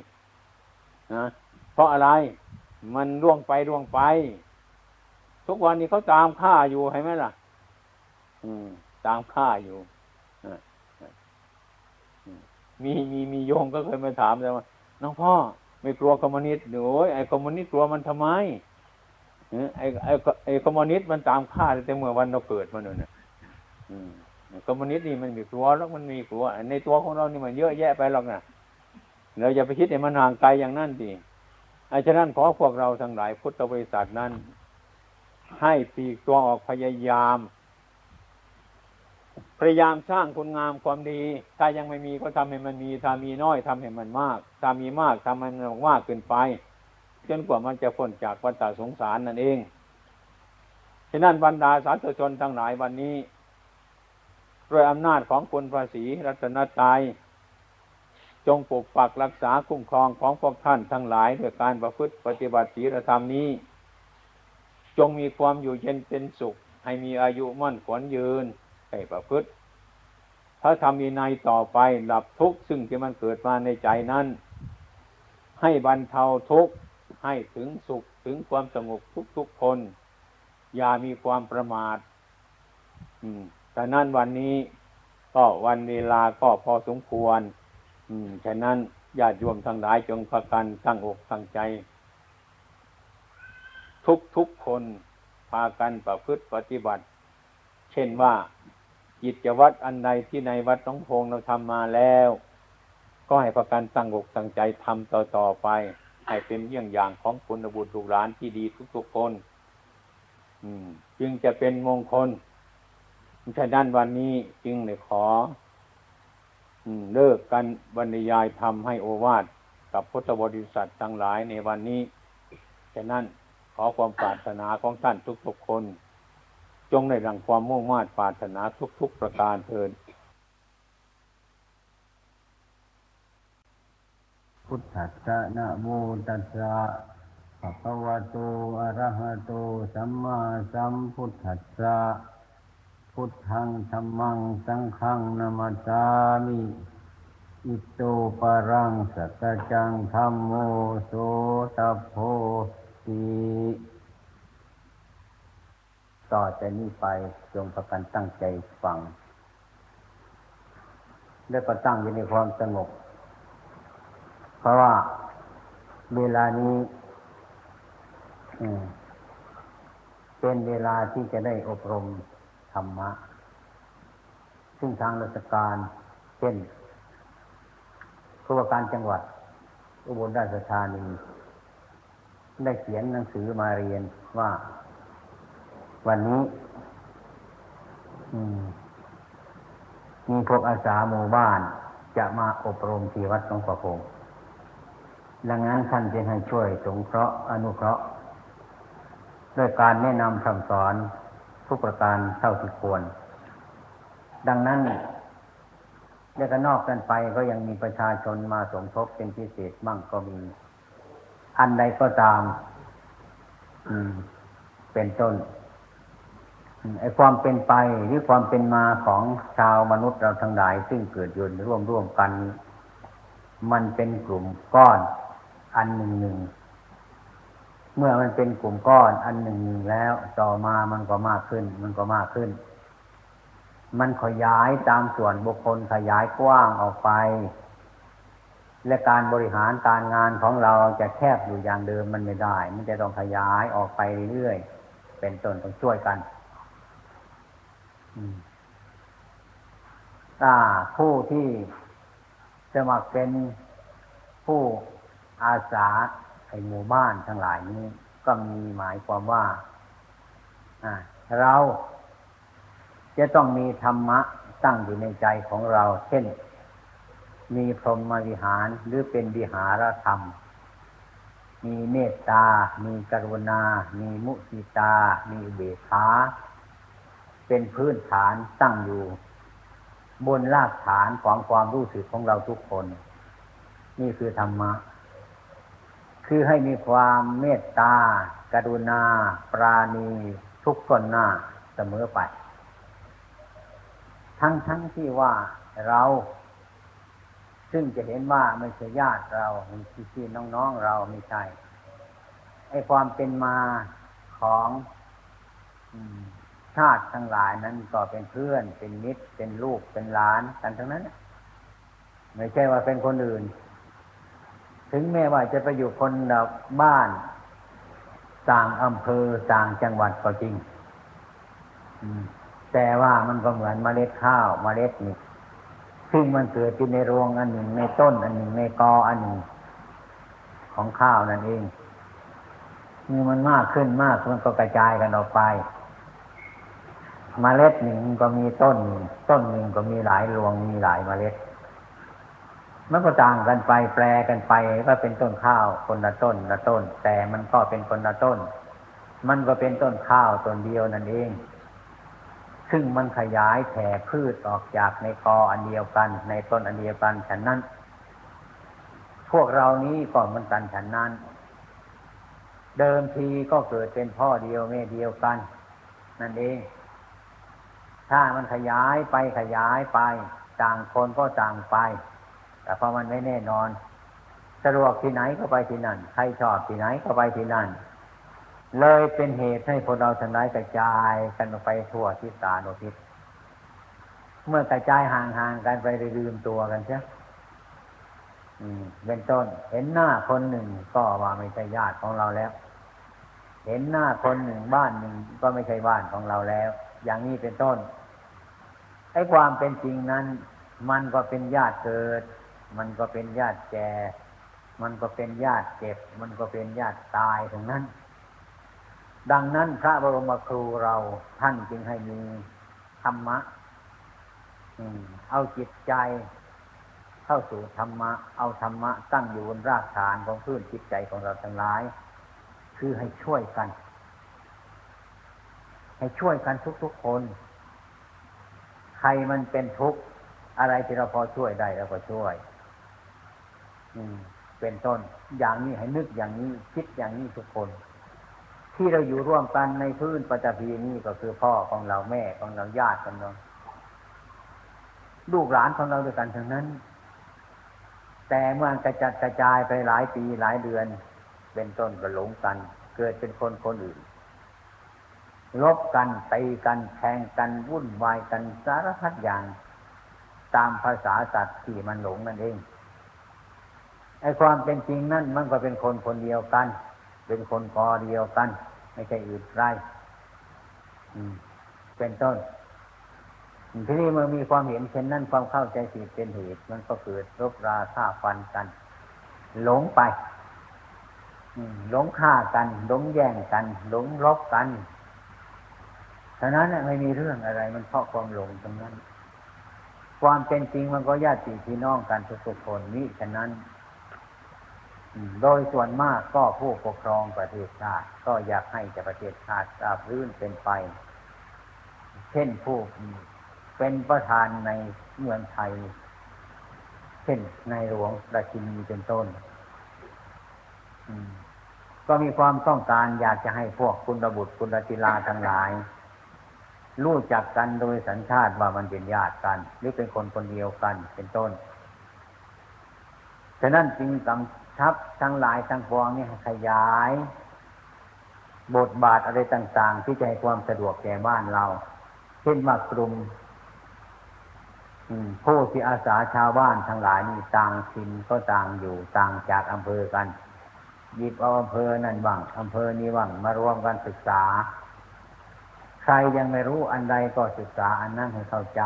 นะเพราะอะไรมันร่วงไปร่วงไป ทุกวันนี้เขาตามฆ่าอยู่ใช่ไหมล่ะ อืม ตามฆ่าอยู่ มีมีมีโยมก็เคยมาถามแต่ว่าหลวงพ่อไม่กลัวคอมมิวนิสต์โอ้ยไอ้คอมมิวนิสต์กลัวมันทำไมไอ้ไอ้ไอ้คอมมิวนิสต์มันตามฆ่าแต่เมื่อวันเราเกิดมาเนี่ยคอมมิวนิสต์นี่มันมีกลัวแล้วมันมีกลัวในตัวของเรานี่มันเยอะแยะไปหรอกนะเราอย่าไปคิดให้มันห่างไกลอย่างนั้นดิไอ้ฉะนั้นขอพวกเราทั้งหลายพุทธบริษัทนั้น ให้ปีกตัวออกพยายาม พยายามสร้างคุณงามความดี ถ้ายังไม่มีก็ทำให้มันมีถ้ามีน้อยทำให้มันมากถ้ามีมากทำให้มันมากเกินไปจนกว่ามันจะพ้นจากวัฏสงสารนั่นเองฉะนั้นบรรดาสาธุชนทั้งหลายวันนี้ด้วยอำนาจของคุณภาษีรัตนตรัยจงปกปักรักษาคุ้มครองของพวกท่านทั้งหลายด้วยการประพฤติปฏิบัติศีลธรรมนี้ จงมีความอยู่เย็นเป็นสุข ให้มีอายุมั่นขวัญยืน ให้ประพฤติถ้าทำมีในต่อไปดับทุกข์ซึ่งที่มันเกิดมาในใจนั้น ให้บรรเทาทุกข์ให้ถึงสุขถึงความสงบทุกๆคน อย่ามีความประมาทแต่นั้นวันนี้ก็วันเวลาก็พอสมควร อืมฉะนั้นญาติโยมทั้งหลายจงประกันตั้งอกตั้งใจ ทุกทุกคนพากันประพฤติปฏิบัติ เช่นว่า กิจวัตรอันใดที่ในวัดต้องพงเราทำมาแล้ว ก็ให้ประกันตั้งอกตั้งใจทำต่อต่อไป ให้เป็นเยี่ยงอย่างของคุณบุตรลูกหลานที่ดีทุกๆคน อืม จึงจะเป็นมงคลฉะนั้นวันนี้จึงเลยขอเลิกกันบรรยายทำให้โอวาทกับพุทธบริษัททั้งหลายในวันนี้ ฉะนั้นขอความปรารถนาของท่านทุกๆคน จงได้ดังความมุ่งมา่ปรารถนาทุกๆประการเถิดพุทธัสสะนะโมตัสสะภะคะวะโตอะระหะโต สัมมาสัมพุทธัสสะพุทธังธรรมัง สังฆังนามัสสามิอิโตปรังสัจจังธรรมโมโสตโพธิ ต่อจากนี้ไปจงประกันตั้งใจฟัง และก็ตั้งอยู่ในความสงบ เพราะว่าเวลานี้เป็นเวลาที่จะได้อบรมธรรมะ ซึ่งทางราชการ เช่นผู้ว่าการจังหวัด อุบลราชธานี ได้เขียนหนังสือมาเรียนว่า วันนี้มีพวกอาสาหมู่บ้านจะมาอบรมที่วัดหลวงพ่อคงดังนั้นท่านจะให้ช่วยสงเคราะห์อนุเคราะห์ด้วยการแนะนำคำสอนทุกประการเท่าที่ควร ดังนั้นเรื่องนอกกันไปก็ยังมีประชาชนมาสมทบเป็นพิเศษมั่งก็มี อันใดก็ตาม อืม เป็นต้น ไอ้ความเป็นไปหรือความเป็นมาของชาวมนุษย์เราทั้งหลาย ซึ่งเกิดยู่ร่วมร่วมกัน มันเป็นกลุ่มก้อนอันหนึ่งหนึ่งเมื่อมันเป็นกลุ่มก้อนอันหนึ่งแล้วต่อมามันก็มากขึ้น มันก็มากขึ้น มันขยายตามส่วนบุคคลขยายกว้างออกไป และการบริหารการงานของเราจะแคบอยู่อย่างเดิมมันไม่ได้ มันจะต้องขยายออกไปเรื่อยๆเป็นต้นต้องช่วยกัน ถ้าผู้ที่จะมาเป็นผู้อาสาไอหมู่บ้านทั้งหลายนี้ ก็มีหมายความว่าเราจะต้องมีธรรมะตั้งอยู่ในใจของเรา เช่น มีพรหมวิหารหรือเป็นวิหารธรรม มีเมตตา มีกรุณา มีมุติตา มีเบขา เป็นพื้นฐานตั้งอยู่ บนรากฐานของความรู้สึกของเราทุกคน นี่คือธรรมะ คือให้มีความเมตตา กรุณา ปราณี ทุกคนหน้าเสมอไป ทั้งทั้งที่ว่าเรา ซึ่งจะเห็นว่าไม่ใช่ญาติเราไม่ใช่พี่น้องๆเราไม่ใช่ไอความเป็นมาของ ชาติทั้งหลายนั้นก็เป็นเพื่อน เป็นมิตร เป็นลูก เป็นหลานกันทั้งนั้น ไม่ใช่ว่าเป็นคนอื่น ถึงแม้ว่าจะไปอยู่คนละบ้านต่างอำเภอต่างจังหวัดก็จริงแต่ว่ามันก็เหมือนเมล็ดข้าวเมล็ดนี่ซึ่งมันเกิดอยู่ในรวงอันหนึ่งในต้น อันหนึ่งในกออันหนึ่งของข้าวนั่นเองเมื่อมันมากขึ้นมากมันก็กระจายกันออกไป เมล็ดหนึ่งก็มีต้น ต้นหนึ่งก็มีหลายรวงมีหลายเมล็ด มันก็ต่างกันไปแปลกันไปก็เป็นต้นข้าวคนละต้นละต้น แต่มันก็เป็นคนละต้น มันก็เป็นต้นข้าวต้นเดียวนั่นเอง ซึ่งมันขยายแผ่พืชออกจากในกออันเดียวกัน ในต้นอันเดียวกันฉะนั้น พวกเรานี้ก็มันกันฉันนั้น เดิมทีก็เกิดเป็นพ่อเดียวแม่เดียวกัน นั่นเอง ถ้ามันขยายไปขยายไป ต่างคนก็ต่างไป แต่พอมันไม่แน่นอน สะดวกที่ไหนก็ไปที่นั่น ใครชอบที่ไหนก็ไปที่นั่น เลยเป็นเหตุให้พวกเราทั้งหลายกระจายกันไปทั่วทิศตาโนทิศเมื่อกระจายห่างๆกันไปลืมตัวกันใช่เป็นต้น เห็นหน้าคนหนึ่งก็ว่าไม่ใช่ญาติของเราแล้ว เห็นหน้าคนหนึ่งบ้านหนึ่งก็ไม่ใช่บ้านของเราแล้ว อย่างนี้เป็นต้น ไอ้ความเป็นจริงนั้น มันก็เป็นญาติเกิด มันก็เป็นญาติแก่ มันก็เป็นญาติเจ็บ มันก็เป็นญาติตายถึงนั้น ดังนั้นพระบรมครูเราท่านจึงให้มีธรรมะเอาจิตใจ เข้าสู่ธรรมะ เอาธรรมะตั้งอยู่บนรากฐานของพื้นจิตใจของเราทั้งหลาย คือให้ช่วยกัน ให้ช่วยกันทุกๆคน รมันเป็นทุกข์อะไรที่เราพอช่วยได้เราก็ช่วย อืม เป็นต้น อย่างนี้ให้นึกอย่างนี้ คิดอย่างนี้ทุกคน ที่เราอยู่ร่วมกันในพื้นปัจจีนี้ก็คือพ่อของเราแม่ของเราญาติของเราลูกหลานของเราด้วยกันทั้งนั้น แต่เมื่อกระจัดกระจายไปหลายปีหลายเดือน เป็นต้นก็หลงกัน เกิดเป็นคนคนอื่น ลบกันตีกันแทงกันวุ่นวายกันสารพัดอย่าง ตามภาษาสัตว์ที่มันหลงนั่นเองไอ้ความเป็นจริงนั่นมันก็เป็นคนคนเดียวกัน เป็นคนกอเดียวกัน ไม่ใช่อื่นไรเป็นต้นทีนี้เมื่อมีความเห็นเช่นนั้นความเข้าใจผิดเป็นเหตุ มันก็เกิดรบราฆ่าฟันกัน หลงไปหลงฆ่ากัน หลงแย่งกัน หลงรบกัน ฉะนั้นไม่มีเรื่องอะไร มันเพราะความหลงตรงนั้น ความเป็นจริงมันก็ญาติพี่น้องกันทุกๆคนนี้ฉะนั้นโดยส่วนมากก็ผู้ปกครองประเทศชาติ ก็อยากให้จะประเทศชาติราบรื่นเป็นไป เช่นผู้เป็นประธานในเมืองไทย เช่นในหลวงราชินีเป็นต้นก็มีความต้องการอยากจะให้พวกคุณระบุตรคุณจิลาทั้งหลาย รู้จักกันโดยสัญชาติว่ามันเป็นญาติกัน หรือเป็นคนคนเดียวกันเป็นต้น ฉะนั้นจึงกำชับทั้งหลายทั้งปวงนี่ขยาย บทบาทอะไรต่าง ๆ ที่จะให้ความสะดวกแก่บ้านเรา เช่นว่ากลุ่มผู้ที่อาสาชาวบ้านทั้งหลายนี่ต่างถิ่นก็ต่างอยู่ต่างจากอำเภอกันหยิบเอาอำเภอนั่นบ้างอำเภอนี้บ้างมารวมกันศึกษา ใครยังไม่รู้อันใดก็ศึกษาอันนั้นให้เข้าใจ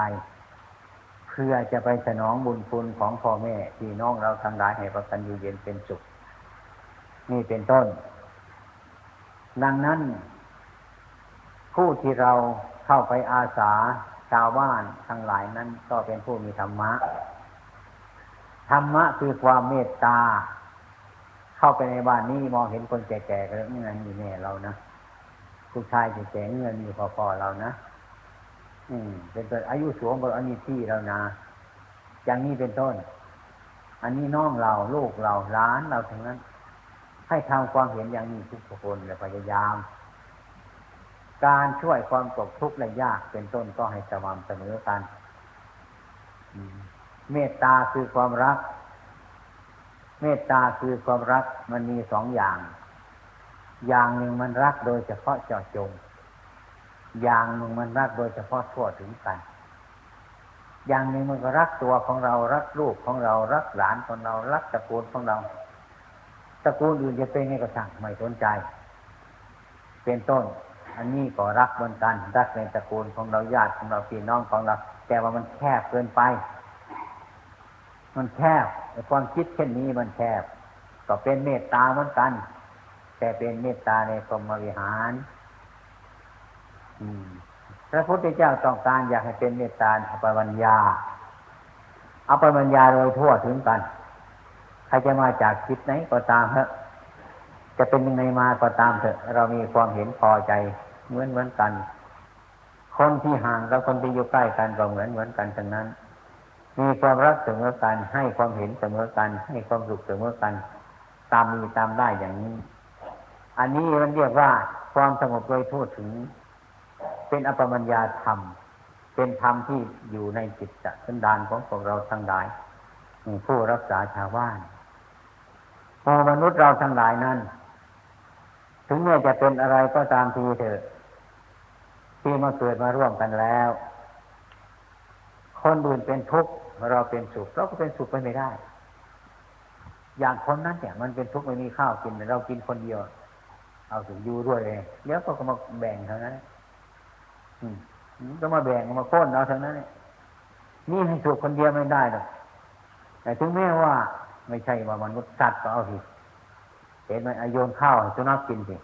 เพื่อจะไปสนองบุญคุณของพ่อแม่พี่น้องเราทั้งหลายให้ประกันอยู่เย็นเป็นสุขนี่เป็นต้น ดังนั้น ผู้ที่เราเข้าไปอาสาชาวบ้านทั้งหลายนั้นก็เป็นผู้มีธรรมะ ธรรมะคือความเมตตา เข้าไปในบ้านนี้มองเห็นคนแก่ๆก็เงื่อนอยู่แน่เรานะ ผู้ชายแก่เงินมีพอๆเรานะอืม เป็นตัวอายุสูงกว่าอันนี้ที่เรานะอย่างนี้เป็นต้น อันนี้น้องเราลูกเราล้านเราทั้งนั้น ให้ทำความเห็นอย่างนี้ทุกคนและพยายาม การช่วยความตกทุกข์และยากเป็นต้นก็ให้สม่ำเสมอกันเมตตาคือความรัก เมตตาคือความรักมันมีสองอย่าง อย่างหนึ่งมันรักโดยเฉพาะเจาะจง อย่างหนึ่งมันรักโดยเฉพาะทั่วถึงกัน อย่างหนึ่งมันก็รักตัวของเรารักลูกของเรารักหลานของเรารักตระกูลของเราตระกูลอื่นจะเป็นไงก็ช่างไม่สนใจ เป็นต้น อันนี้ก็รักเหมือนกันรักในตระกูลของเราญาติของเราพี่น้องของเรา แต่ว่ามันแคบเกินไป มันแคบความคิดเช่นนี้มันแคบ ก็เป็นเมตตาเหมือนกัน แต่เป็นเมตตาในกรมวิหารพระพุทธเจ้าต้องการอยากให้เป็นเมตตาอภิวัญญาอภิวัญญาโดยทั่วถึงกัน ใครจะมาจากคิดไหนก็ตามเถอะจะเป็นยังไงมาก็ตามเถอะ เรามีความเห็นพอใจเหมือนเหมือนกัน คนที่ห่างกับคนที่อยู่ใกล้กันก็เหมือนเหมือนกันทั้งนั้น มีความรักเสมอกันให้ความเห็นเสมอกันให้ความสุขเสมอกัน ตามมีตามได้อย่างนี้ อันนี้มันเรียกว่าความสงบโดยทั่วถึง เป็นอปมัญญาธรรม เป็นธรรมที่อยู่ในจิตสันดานของพวกเราทั้งหลายผู้รักษาชาวบ้านพอมนุษย์เราทั้งหลายนั้น ถึงแม้จะเป็นอะไรก็ตามทีเถอะ ที่มาเกิดมาร่วมกันแล้ว คนอื่นเป็นทุกข์เราเป็นสุขเราก็เป็นสุขไปไม่ได้ อย่างคนนั้นเนี่ยมันเป็นทุกข์ไม่มีข้าวกินเรากินคนเดียว เอาถึงอยู่ด้วยเลยเดี๋ยวก็มาแบ่งเท่านั้นอืมก็มาแบ่งมาพ้นเอาเท่านั้นนี่ให้สุขคนเดียวไม่ได้หรอกแต่ถึงแม้ว่า ไม่ใช่ว่ามันษย์สัตว์ก็เอาสิเห็นไหมโยนข้าวสุนัขกินสิ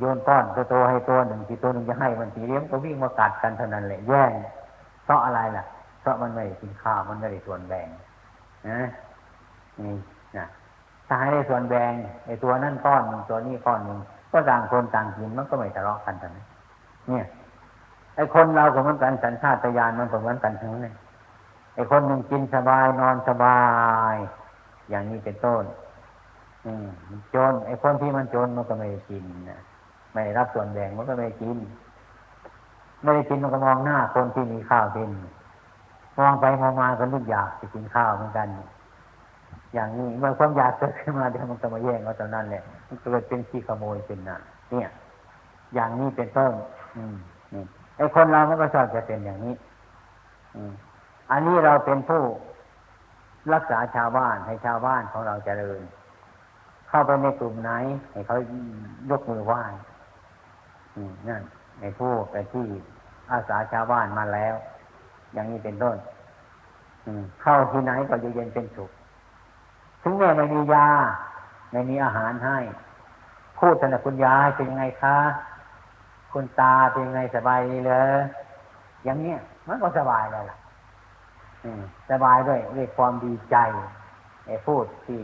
โยนก้อนตัวโตให้ตัวหนึ่งที่ตัวหนึ่งจะให้มันสีเลี้ยงก็วิ่งมากัดกันเท่านั้นแหละแย่งเพราะอะไรล่ะ เพราะมันไม่ได้กินข้าวมันไม่ได้ส่วนแบ่งนะนี่นะ ถ้าให้ได้ส่วนแบ่งไอ้ตัวนั่นก้อนหนึ่งตัวนี้ก้อนหนึ่งก็ต่างคนต่างกินมันก็ไม่ทะเลาะกันทั้งนั้นเนี่ยไอ้คนเราก็เหมือนกันสัญชาตญาณมันก็เหมือนกันทั้งนั้นไอ้คนหนึ่งกินสบายนอนสบาย อย่างนี้เป็นต้น อืมจนไอ้คนที่มันจนมันก็ไม่กินนะไม่รับส่วนแบ่งมันก็ไม่กิน ไม่ได้กินมันก็มองหน้าคนที่มีข้าวกินมองไปมองมาก็นึกอยากจะกินข้าวเหมือนกัน อย่างนี้เมื่อความอยากเกิดขึ้นมาเดี๋ยวมันก็มาแย่งเอาตอนนั้นแหละมันเกิดเป็นขี้ขโมยเป็นน่ะ เนี่ย อย่างนี้เป็นต้น อืมนี่ไอ้คนเรามันก็ชอบจะเป็นอย่างนี้ อืมอันนี้เราเป็นผู้รักษาชาวบ้านให้ชาวบ้านของเราเจริญ เข้าไปในกลุ่มไหน ให้เขายกมือไหว้นั่นในผู้ไปที่อาสาชาวบ้านมาแล้ว อย่างนี้เป็นต้นเข้าที่ไหนก็อยู่เย็นเป็นสุข ถึงแม้ไม่มียาไม่มีอาหารให้ พูดสนับคุณยายเป็นยังไงคะ คุณตาเป็นยังไงสบายดีเลยอย่างเนี้ยมันก็สบายแล้วล่ะสบายด้วยด้วยความดีใจไอ้พูดที่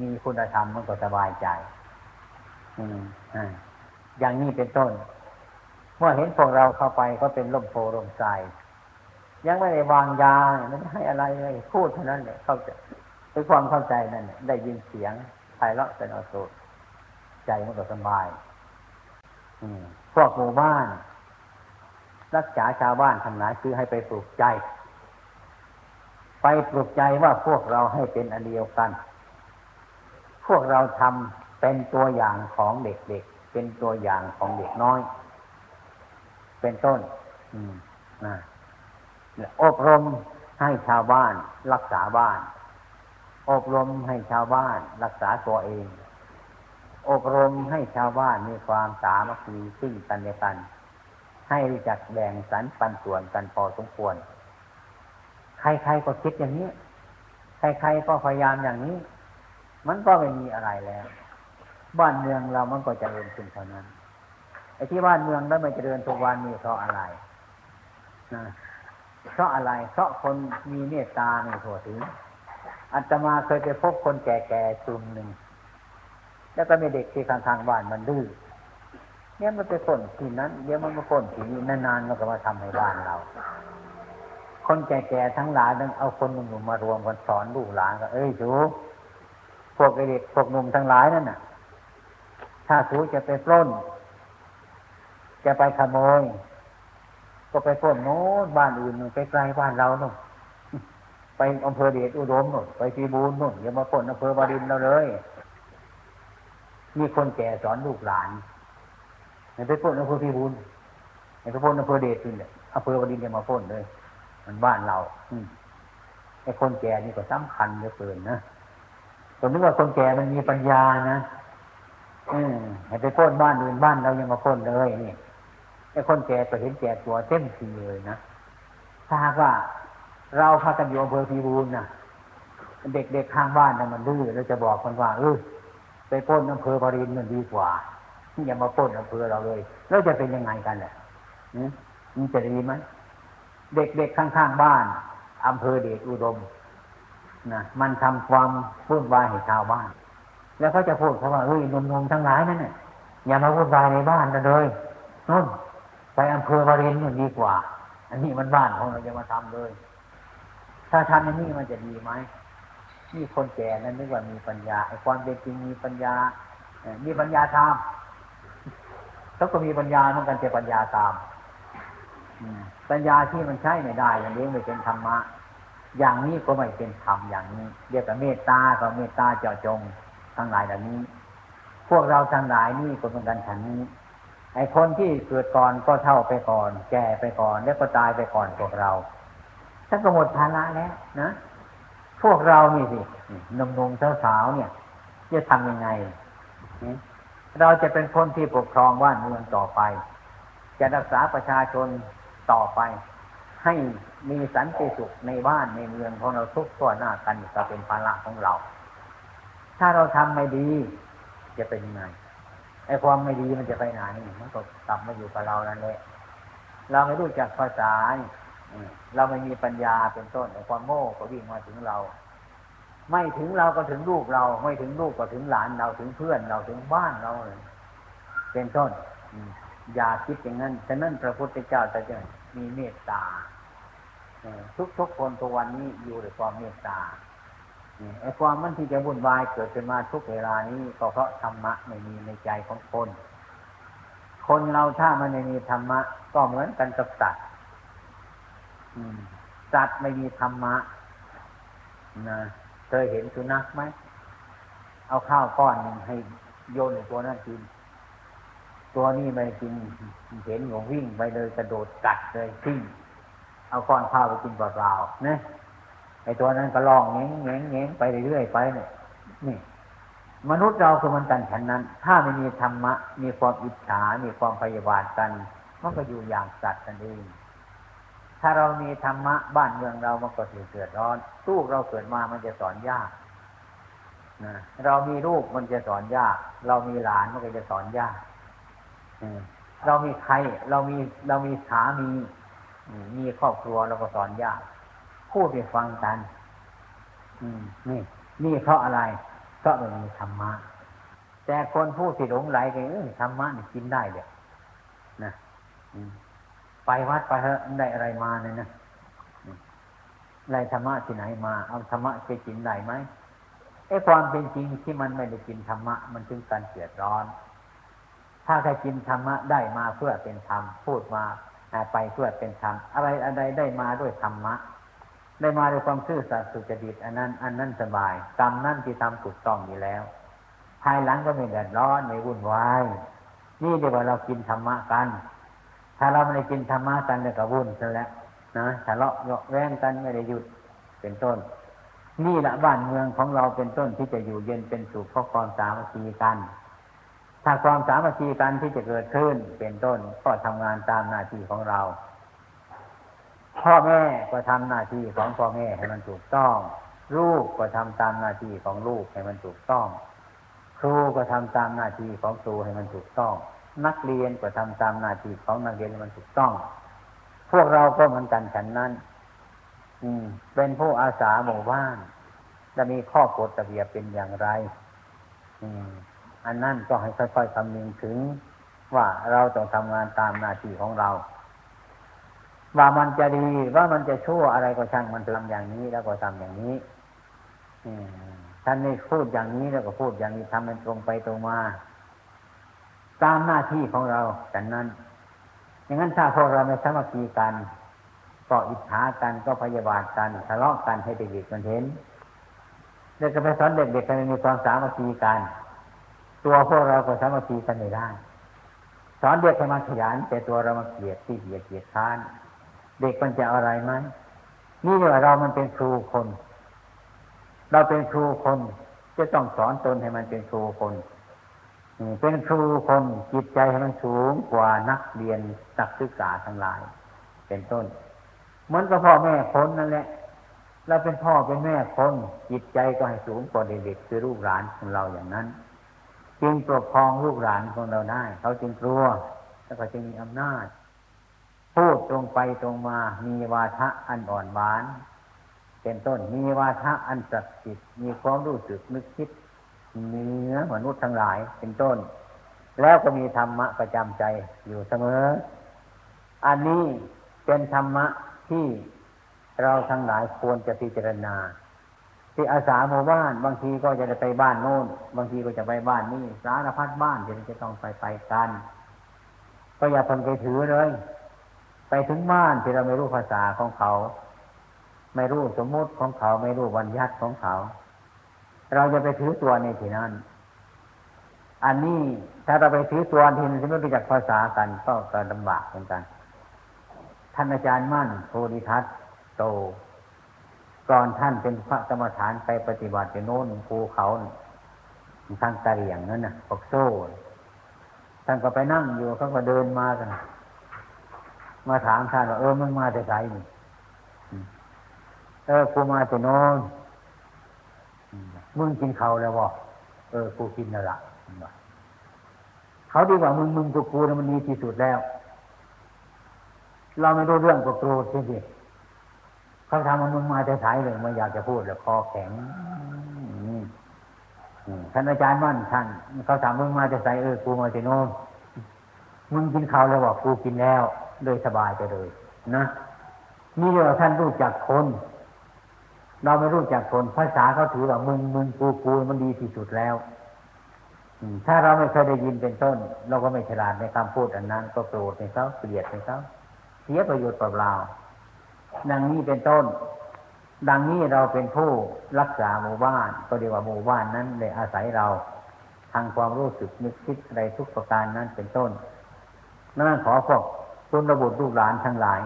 มีคุณธรรมมันก็สบายใจอืมอย่างนี้เป็นต้น เมื่อเห็นพวกเราเข้าไปก็เป็นลมโพลมใจยังไม่ได้วางยาไม่ได้ให้อะไรเลยพูดเท่านั้นเนี่ยเขาจด้ วยความเข้าใจนั่นได้ยินเสียงไพเราะเป็นอโศกใจมันก็สบาย อืมพวกหมู่บ้าน รักษาชาวบ้านทำหลายคือให้ไปปลูกใจ ไปปลูกใจว่าพวกเราให้เป็นอันเดียวกัน พวกเราทำเป็นตัวอย่างของเด็กๆเป็นตัวอย่างของเด็กน้อย เป็นต้น อืมนะอบรมให้ชาวบ้าน รักษาบ้าน อบรมให้ชาวบ้านรักษาตัวเอง อบรมให้ชาวบ้านมีความสามัคคีซึ่งกันและกัน ให้รู้จักแบ่งสรรปันส่วนกันพอสมควร ใครๆก็คิดอย่างนี้ ใครๆก็พยายามอย่างนี้ มันก็ไม่มีอะไรแล้ว บ้านเมืองเรามันก็จเจริญขึ้นเท่านั้นไอ้ที่บ้านเมืองแล้วมันจเจริญทุกวันนี้เพราะอะไรนะเพราะอะไร เพราะคนมีเมตตาในทั่วถึง อัตมาเคยไปพบคนแก่ๆกลุ่มหนึ่ง แล้วก็มีเด็กที่ข้างๆบ้านมันดื้อเนี่ยมันไปฝนที่นั้นเดี๋ยวมันมาฝนที่นี้นานๆมันก็มาทำให้บ้านเรา คนแก่ๆทั้งหลายนั้นเอาคนหนุ่มๆมารวมกันสอนลูกหลานก็เอ้ยจูพวกเด็กพวกหนุ่มทั้งหลายนั่นน่ะ ถ้าสูจะไปปล้น จะไปขโมย ก็ไปพ้นโน้นบ้านอื่นไปไกลบ้านเราโน่น ไปอำเภอเดชอุดมโน่นไปปีบูนโน่นอย่ามาพ้นอำเภอบารินเราเลยมีคนแก่สอนลูกหลานไปพ้นอำเภอพิบูลไปพ้นอำเภอเดชขึ้นเลยอำเภอวดินจะมาพ้นเลย มันบ้านเรา อืไอ้คนแก่นี่ก็สำคัญเหลือเกินนะผมนึกว่าคนแก่มันมีปัญญานะอืมไปพ้นบ้านอื่นบ้านเรายังมาพ้นเลยนี่ไอ้คนแก่ก็เห็นแก่ตัวเต็มทีเลยนะถ้าหากว่า เราพากันอยู่อำเภอพิบูลนะเด็กๆข้างบ้านนะมันดื้อเราจะบอกมันว่าเออไปพ้นอำเภอปรินมันดีกว่าอย่ามาพ้นอำเภอเราเลย แล้วจะเป็นยังไงกันแหละมันจะดีไหมเด็กๆข้างๆบ้านอำเภอเดชอุดมนะมันทำความวุ่นวายให้ชาวบ้าน แล้วเขาจะพูดเขาว่าเฮ้ยนมๆทั้งหลายนั่นเนี่ยอย่ามาวุ่นวายในบ้านกันเลยนู่นไปอำเภอปรินมันดีกว่า อันนี้มันบ้านของเราจะมาทำเลย ถ้าทำอย่างนี้มันจะดีไหมนี่คนแก่นั้นนึกว่ามีปัญญาไอ้ความเป็นจริงมีปัญญามีปัญญาทำเขาก็มีปัญญาเหมือนกันแต่ปัญญาตามปัญญาที่มันใช้ไม่ได้อย่างนี้ไม่เป็นธรรมะ อย่างนี้ก็ไม่เป็นธรรมอย่างนี้ เรียกว่าเมตตาก็เมตตาเจาะจงทั้งหลายเหล่านี้ พวกเราทั้งหลายนี่ก็เป็นกันฉันนี้ไอ้คนที่เกิดก่อนก็เท่าไปก่อน แก่ไปก่อน แล้วก็ตายไปก่อนพวกเรา ท่านก็หมดภาระแล้วนะ พวกเรานี่สิหนุ่มๆสาวๆเนี่ย จะทำยังไง เราจะเป็นคนที่ปกครองบ้านเมืองต่อไป จะรักษาประชาชนต่อไป ให้มีสันติสุขในบ้านในเมืองของเราทุกตัวหน้ากันจะเป็นภาระของเรา ถ้าเราทำไม่ดี จะเป็นยังไงไอ้ความไม่ดีมันจะไปไหนมันก็กลับมาอยู่กับเรานั่นแหละเราไม่รู้จักภาษา เราไม่มีปัญญาเป็นต้นไอ้ความโง่ก็วิ่งมาถึงเรา ไม่ถึงเราก็ถึงลูกเรา ไม่ถึงลูกก็ถึงหลานเราถึงเพื่อนเราถึงบ้านเราเป็นต้นอย่าคิดอย่างนั้นฉะนั้นพระพุทธเจ้าจะมีเมตตาทุกทุกคนตัววันนี้อยู่ด้วยความเมตตาไอ้ความมันที่จะวุ่นวายเกิดขึ้นมาทุกเวลานี้ก็เพราะธรรมะไม่มีในใจของคน คนเราถ้ามันไม่มีธรรมะ ก็เหมือนกันกับสัตว์ สัตว์ไม่มีธรรมะนะเคยเห็นสุนัขไหม เอาข้าวก้อนหนึ่งให้โยนในตัวนั้นกิน ตัวนี้ไม่กินเห็นหงวิ่งไปเลยกระโดดกัดเลยทิ้งเอาก้อนข้าวไปกินเปล่าๆนะไอตัวนั้นก็ลองเงี้ยเงี้ยเงี้ยไปเรื่อยๆไปเนี่ยนี่ มนุษย์เราคือมันกันฉันนั้น ถ้าไม่มีธรรมะ มีความอิจฉา มีความพยาบาทกัน มันก็อยู่อย่างสัตว์กันเอง ถ้าเรามีธรรมะบ้านเมืองเรามันก็ถือเกิดร้อนลูกเราเกิดมามันจะสอนยากนะเรามีลูกมันจะสอนยาก เรามีหลานมันก็จะสอนยากเรามีใคร เรามีเรามีสามีมีครอบครัวเราก็สอนยากพูดไปฟังกันนี่นี่เพราะอะไรเพราะมันมีธรรมะแต่คนพูดสิหลงไหลกันธรรมะนี่กินได้เดี๋ยนะ ไปวัดไปเถอะได้อะไรมาเนี่ยนะได้ธรรมะที่ไหนมา เอาธรรมะไปกินได้ไหมไอ้ความเป็นจริงที่มันไม่ได้กินธรรมะมันถึงการเสียดร้อน ถ้าใครกินธรรมะได้มาเพื่อเป็นธรรมพูดมาไปเพื่อเป็นธรรมอะไรอะไรได้มาด้วยธรรมะ ได้มาด้วยความซื่อสัตย์สุจริตอันนั้น อันนั้นสบายกรรมนั่นที่ทำถูกต้องอยู่แล้ว ภายหลังก็ไม่เดือดร้อนไม่วุ่นวายนี่เดี๋ยวเรากินธรรมะกัน ถ้าเราไม่ได้กินธรรมะกันเนี่ยก็วุ่นซะแล้วนะทะเลาะเยาะแว้งกันไม่ได้หยุดเป็นต้น นี่ละบ้านเมืองของเราเป็นต้นที่จะอยู่เย็นเป็นสุขเพราะความสามัคคีกัน ถ้าความสามัคคีกันที่จะเกิดขึ้นเป็นต้นก็ทำงานตามหน้าที่ของเรา พ่อแม่ก็ทำหน้าที่ของพ่อแม่ให้มันถูกต้อง ลูกก็ทำตามหน้าที่ของลูกให้มันถูกต้อง ครูก็ทำตามหน้าที่ของครูให้มันถูกต้อง นักเรียนก็ทำตามหน้าที่ของนักเรียนมันถูกต้อง พวกเราก็เหมือนกันฉันนั้น อืม เป็นผู้อาสาหมู่บ้านจะมีข้อกฎระเบียบเป็นอย่างไร อืม อันนั้นก็ให้ค่อยๆคำนึงถึง ว่าเราต้องทำงานตามหน้าที่ของเรา ว่ามันจะดีว่ามันจะชั่วอะไรก็ช่างมันทำอย่างนี้แล้วก็ทำอย่างนี้ อืมท่านนี่พูดอย่างนี้แล้วก็พูดอย่างนี้ทำมันตรงไปตรงมา ตามหน้าที่ของเราแต่นั้น อย่างนั้นถ้าพวกเราไม่สามัคคีกัน ก็อิจฉากันก็พยาบาทกันทะเลาะกันให้เด็กๆมันเห็นเด็กก็ไปสอนเด็กๆกันมีความสามัคคีกัน ตัวพวกเราก็สามัคคีกันไม่ได้สอนเด็กให้มาขยันแต่ตัวเรามาเกลียดที่เกียดเกียดค้านเด็กมันจะอะไรไหมนี่ว่าเรามันเป็นครูคน เราเป็นครูคนจะต้องสอนตนให้มันเป็นครูคน เป็นครูคนจิตใจให้มันสูงกว่านักเรียนนักศึกษาทั้งหลาย เป็นต้น เหมือนกับพ่อแม่คนนั่นแหละเราเป็นพ่อเป็นแม่คนจิตใจก็ให้สูงกว่าเด็กๆคือลูกหลานของเราอย่างนั้น จึงปกครองลูกหลานของเราได้ เขาจึงกลัวแล้วก็จึงมีอำนาจ พูดตรงไปตรงมา มีวาทะอันอ่อนหวาน เป็นต้นมีวาทะอันศักดิ์สิทธิ์มีความรู้สึกนึกคิด เหนือมนุษย์ทั้งหลายเป็นต้น แล้วก็มีธรรมะประจำใจอยู่เสมอ อันนี้เป็นธรรมะที่เราทั้งหลายควรจะพิจารณา ที่อาสาหมู่บ้านบางทีก็จะไปบ้านโน้น บางทีก็จะไปบ้านนี่สารพัดบ้านที่จะต้องไปไปกัน ก็อย่าทนไปถือเลย ไปถึงบ้านที่เราไม่รู้ภาษาของเขา ไม่รู้สมมุติของเขาไม่รู้วันยัดของเขา เราจะไปถือตัวในที่นั้น อันนี้ถ้าเราไปถือตัวทีนี้ไม่รู้จักภาษากันก็กลำบากเหมือนกัน ท่านอาจารย์มั่นโพธิทัตโตก่อนท่านเป็นพระกรรมฐานไปปฏิบัติโน้นภูเขาทางตะเลียงนั่นน่ะปกโซ่ท่านก็ไปนั่งอยู่เขาก็เดินมากันมาถามท่านว่าเออมึงมาแต่ไกลนี่เออกูมาแต่โน้น มึงกินเขาแล้วบ่เออ กูกินแล้วละเขาดีกว่ามึงมึงกูกูมันดีที่สุดแล้ว เราไม่รู้เรื่องก็โกรธสิเขาทำมันมึงมาแต่สายเลยไม่อยากจะพูดแล้วคอแข็งท่านอาจารย์มั่นท่านเขาถามมึงมาจะใส่เออกูมาจะโน่นมึงกินข้าวแล้วบอกกูกินแล้วโดยสบายไปเลย นะนี่เรียกว่าท่านรู้จักคน เราไม่รู้จักคนภาษาเขาถือว่ามึงมึงกูกูมันดีที่สุดแล้วถ้าเราไม่เคยได้ยินเป็นต้น เราก็ไม่ฉลาดในคำพูดอันนั้น ก็โกรธในเขาเกลียดในเขาเสียประโยชน์เปล่าดังนี้เป็นต้น ดังนี้เราเป็นผู้รักษาหมู่บ้าน ก็เรียกว่าหมู่บ้านนั้นเลยอาศัยเราทางความรู้สึกนึกคิดอะไรทุกประการนั้นเป็นต้นนั่นขอพวกคุณระบุลูกหลานทั้งหลาย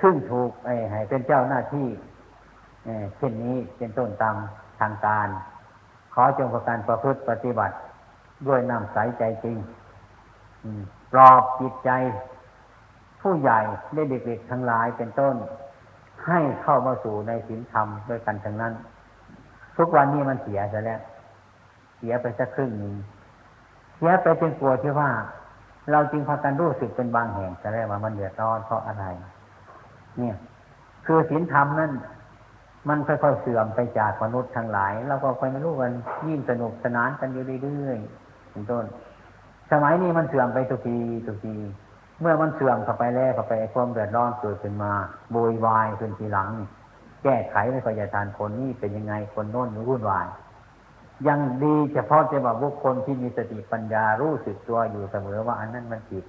ขึ้นถูกไอ้ให้เป็นเจ้าหน้าที่ เช่นนี้เป็นต้นตามทางการ ขอจงประการประพฤติปฏิบัติ ด้วยน้ำใสใจจริงปลอบจิตใจ ผู้ใหญ่ได้เด็กๆทั้งหลายเป็นต้น ให้เข้ามาสู่ในศีลธรรมด้วยกันทั้งนั้น ทุกวันนี้มันเสียซะแล้ว เสียไปสักครึ่งหนึ่งเสียไปเป็นกลัวที่ว่า เราจึงพากันรู้สึกเป็นบางแห่งจะได้ว่ามันเดือดร้อนเพราะอะไร เนี่ย คือศีลธรรมนั่น มันค่อยๆเสื่อมไปจากมนุษย์ทั้งหลาย เราก็ไปไม่รู้กันยิ่งสนุกสนานกันอยู่เรื่อยๆเป็นต้น สมัยนี้มันเสื่อมไปทุกทีทุกที เมื่อมันเสื่อมเข้าไปแล้วเข้าไปความเดือดร้อนเกิดขึ้นมาโวยวายขึ้นทีหลัง แก้ไขไม่ค่อยจะทานคนนี้เป็นยังไงคนโน้นวุ่นวาย ยังดีเฉพาะจะว่าบุคคลที่มีสติปัญญารู้สึกตัวอยู่เสมอว่าอันนั้นมันผิด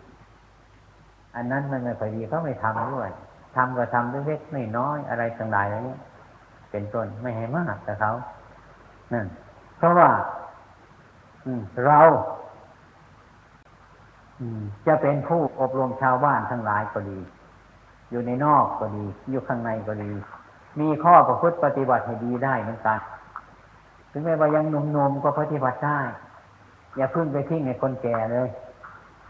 อันนั้นมันไม่ค่อยดีเขาไม่ทำด้วยทำก็ทำเล็กๆไม่น้อยอะไรต่างๆอะไรนี้ เป็นต้นไม่ให้มากแต่เขานั่นเพราะว่าเราจะเป็นผู้อบรมชาวบ้านทั้งหลายก็ดี อยู่ในนอกก็ดี อยู่ข้างในก็ดี มีข้อประพฤติปฏิบัติให้ดีได้เหมือนกัน ถึงแม้ว่ายังหนุ่มๆก็ปฏิบัติได้ อย่าพึ่งไปทิ้งในคนแก่เลย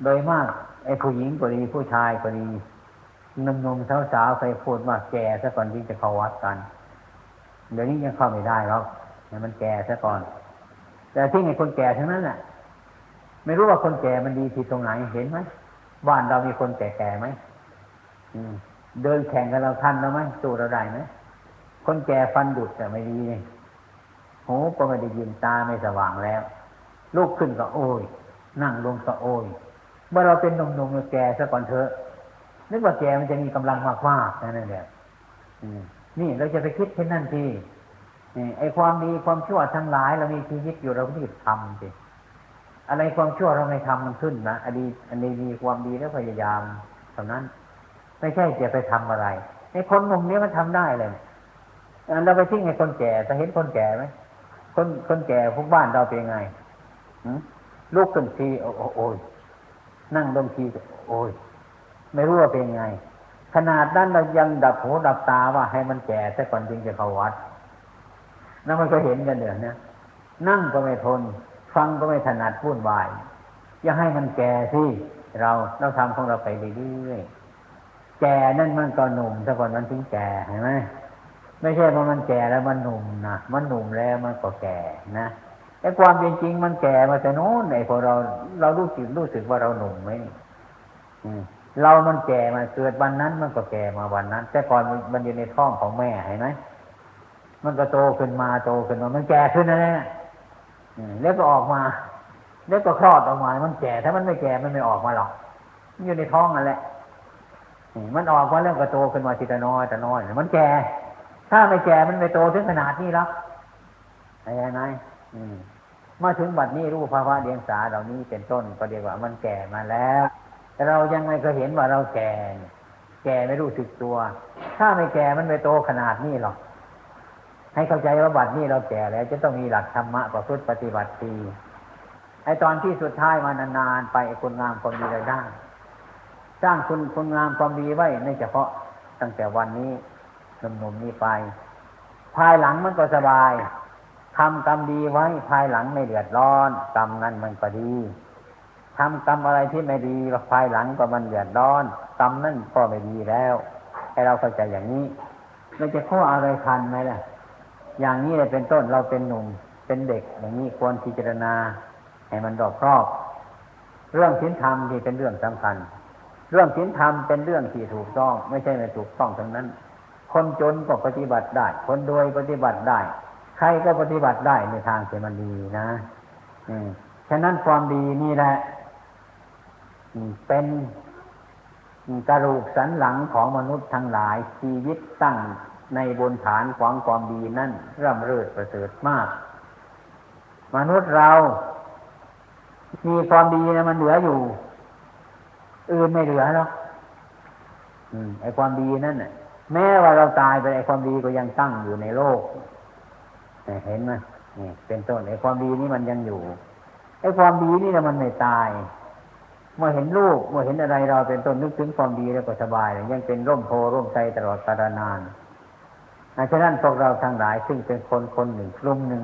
โดยมากไอ้ผู้หญิงก็ดีผู้ชายก็ดีหนุ่มๆสาวๆใครพูดว่าแก่ซะก่อนที่จะเข้าวัดกัน เดี๋ยวนี้ยังเข้าไม่ได้หรอกมันแก่ซะก่อน แต่ที่ในคนแก่ทั้งนั้นแหละไม่รู้ว่าคนแก่มันดีที่ตรงไหนเห็นไหมบ้านเรามีคนแก่ๆไหมเดินแข่งกันเราทันแล้วไหมสู้เราได้ไหมคนแก่ฟันดุดแต่ไม่ดีหูก็ไม่ได้ยินตาไม่สว่างแล้วลูกขึ้นก็โอยนั่งลงก็โอยเมื่อเราเป็นหนุ่มๆแก่ซะก่อนเถอะนึกว่าแก่มันจะมีกำลังมากมากนั่นแหละ นี่เราจะไปคิดเช่นนั้นทีไอ้ความดีความชั่วทั้งหลายเรามีชีวิตอยู่เราก็ต้องทำสิอะไรความชั่วเราไม่ทำมันขึ้นนะอดีอันนี้มีความดีแล้วพยายามเท่านั้น ไม่ใช่จะไปทำอะไรในคนหนุ่มนี้มันทำได้เลยเราไปทิ้งให้คนแก่จะเห็นคนแก่ไหมคนคนแก่พวกบ้านเราเป็นไงลูกขึ้นทีโอ้โอ้นั่งดมทีโอ้ยไม่รู้ว่าเป็นไง ขนาดนั้นเรายังดับหูดับตาว่าให้มันแก่แต่ก่อนจึงจะเข้าวัดนั่นมันก็เห็นกันเดี๋ยวนี้นั่งก็ไม่ทน ฟังก็ไม่ถนัดพูดวายอย่าให้มันแก่สิเราเราทำของเราไปเรื่อยๆแก่นั่นมันก็หนุ่มแต่ก่อนมันถึงแก่เห็นไหมไม่ใช่ว่ามันแก่แล้วมันหนุ่มนะมันหนุ่มแล้วมันก็แก่นะไอ้ความเป็นจริงมันแก่มาแต่โน้นไอ้พอเราเรารู้สึกรู้สึกว่าเราหนุ่มไหม เรามันแก่มาเกิดวันนั้นมันก็แก่มาวันนั้น แต่ก่อนมันอยู่ในท้องของแม่เห็นไหมมันก็โตขึ้นมาโตขึ้นมา มันแก่ขึ้นนะเนี่ยแล้วก็ออกมา แล้วก็คลอดออกมา มันแก่ถ้ามันไม่แก่มันไม่ออกมาหรอกมันอยู่ในท้องนั่นแหละมันออกมาเรื่องก็โตขึ้นมาทีละน้อยแต่น้อยมันแก่ ถ้าไม่แก่มันไม่โตถึงขนาดนี้หรอกอะไรไหมมาถึงบัดนี้รู้ภาวะเดียงสาเหล่านี้เป็นต้นก็เรียกว่ามันแก่มาแล้ว แต่เรายังไม่เคยเห็นว่าเราแก่ แก่ไม่รู้สึกตัว ถ้าไม่แก่มันไม่โตขนาดนี้หรอก ให้เข้าใจว่าบัดนี้เราแก่แล้วจะต้องมีหลักธรรมะประพฤติปฏิบัติดีไอตอนที่สุดท้ายมานานๆไปคุณงามความดีได้สร้างคุณคุณงามความดีไว้ในเฉพาะตั้งแต่วันนี้หนุ่มๆนี้ไป ภายหลังมันก็สบายทำกรรมดีไว้ภายหลังไม่เดือดร้อนกรรมนั้นมันก็ดี ทำกรรมอะไรที่ไม่ดีภายหลังก็มันเดือดร้อนกรรมนั่นก็ไม่ดีแล้วให้เราเข้าใจอย่างนี้เราจะข้ออะไรทันไหมล่ะ อย่างนี้เลยเป็นต้นเราเป็นหนุ่มเป็นเด็ก อย่างนี้ควรพิจารณาให้มันรอบครอบ เรื่องศีลธรรมที่เป็นเรื่องสำคัญ เรื่องศีลธรรมเป็นเรื่องที่ถูกต้อง ไม่ใช่ไม่ถูกต้องทั้งนั้น คนจนก็ปฏิบัติได้ คนรวยปฏิบัติได้ ใครก็ปฏิบัติได้ในทางที่มันดีนะอืมฉะนั้นความดีนี่แหละ เป็นกระดูกสันหลังของมนุษย์ทั้งหลายชีวิตตั้งในบนฐานของความดีนั่นร่ำเริดประเสริฐมาก มนุษย์เรา มีความดีนะมันเหลืออยู่ อื่นไม่เหลือหรอกไอ้ความดีนั่นน่ะ แม้ว่าเราตายไปไอ้ความดีก็ยังตั้งอยู่ในโลกเห็นไหมนี่เป็นต้นไอ้ความดีนี่มันยังอยู่ไอ้ความดีนี่นะมันไม่ตาย เมื่อเห็นลูกเมื่อเห็นอะไรเราเป็นต้นนึกถึงความดีแล้วก็สบาย ยังเป็นร่มโพร่มใจตลอดกาลนานฉะนั้นพวกเราทั้งหลายซึ่งเป็นคนคนหนึ่งกลุ่มหนึ่ง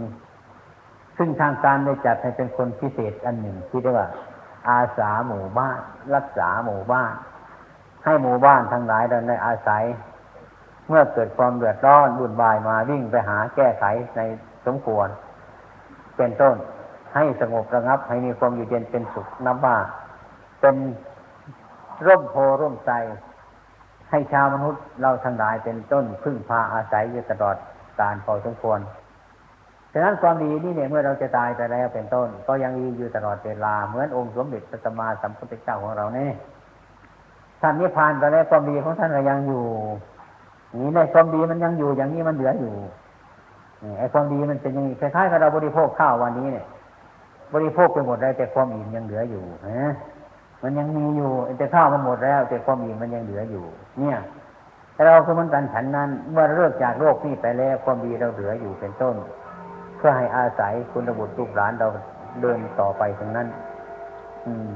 ซึ่งทางการได้จัดให้เป็นคนพิเศษอันหนึ่งที่เรียกว่า อาสาหมู่บ้าน รักษาหมู่บ้าน ให้หมู่บ้านทั้งหลายเราได้อาศัย เมื่อเกิดความเดือดร้อนบุญบายมาวิ่งไปหาแก้ไขในสมควร เป็นต้นให้สงบระงับให้มีความอยู่เย็นเป็นสุขนับว่า เป็นร่มโพร่มใจให้ชาวมนุษย์เราทั้งหลายเป็นต้นพึ่งพาอาศัยอยู่ตลอดการพอสมควร ฉะนั้นความดีนี่เนี่ยเมื่อเราจะตายไปแล้วเป็นต้น ก็ยังมีอยู่ตลอดเวลาเหมือนองค์สมเด็จพระสัมมาสัมพุทธเจ้าของเราเนี่ยท่านนิพพานไปแล้วความดีของท่านก็ยังอยู่นี่ในความดีมันยังอยู่อย่างนี้มันเหลืออยู่ไอ้ความดีมันเป็นอย่างนี้คล้ายๆกับเราบริโภคข้าววันนี้เนี่ย บริโภคไปหมดแล้วแต่ความอิ่มยังเหลืออยู่นะ มันยังมีอยู่แต่ข้าวมันหมดแล้ว แต่ความอิ่มมันยังเหลืออยู่ เนี่ยเราก็เหมือนกันฉันนั้น เมื่อเลิกจากโลกนี้ไปแล้วความดีเราเหลืออยู่เป็นต้น เพื่อให้อาศัยคุณบุตรลูกหลานเราเดินต่อไปตรงนั้น อืม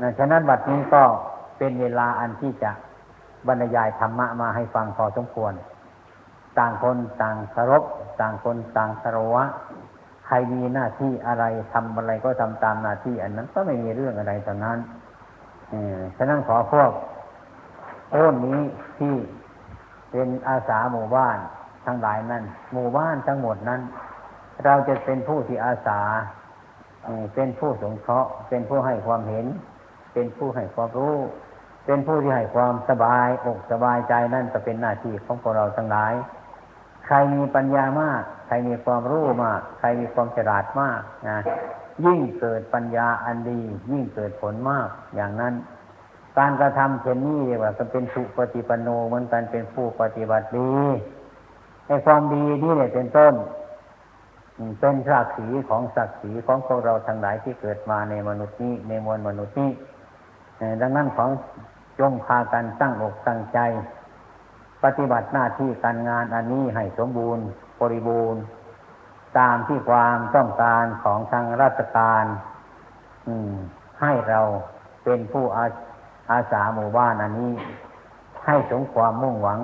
นะฉะนั้นบัดนี้ก็เป็นเวลาอันที่จะบรรยายธรรมะมาให้ฟังพอสมควร ต่างคนต่างเคารพต่างคนต่างคารวะใครมีหน้าที่อะไรทำอะไรก็ทำตามหน้าที่อันนั้นก็ไม่มีเรื่องอะไรตรงนั้น ฉะนั้นขอพวกโอ้นนี้ที่เป็นอาสาหมู่บ้านทั้งหลายนั้น หมู่บ้านทั้งหมดนั้น เราจะเป็นผู้ที่อาสาเป็นผู้สงเคราะห์ เป็นผู้ให้ความเห็น เป็นผู้ให้ความรู้ เป็นผู้ที่ให้ความสบายอกสบายใจนั่นจะเป็นหน้าที่ของพวกเราทั้งหลาย ใครมีปัญญามาก ใครมีความรู้มาก ใครมีความฉลาดมากนะ ยิ่งเกิดปัญญาอันดี ยิ่งเกิดผลมากอย่างนั้น การกระทำเช่นนี้เรียกว่าเป็นสุปฏิปโนเหมือนกันเป็นผู้ปฏิบัติดีในความดีนี่เนี่ยเป็นต้นเป็นศักดิ์ศรีของศักดิ์ศรีของพวกเราทั้งหลายที่เกิดมาในมนุษย์นี้ในมวลมนุษย์นี้ดังนั้นของจงพากันตั้งอกตั้งใจ ปฏิบัติหน้าที่การงานอันนี้ให้สมบูรณ์ บริบูรณ์ ตามที่ความต้องการของทางราชการให้เราเป็นผู้อาอาสาหมู่บ้านอันนี้ ให้สมความมุ่งหวัง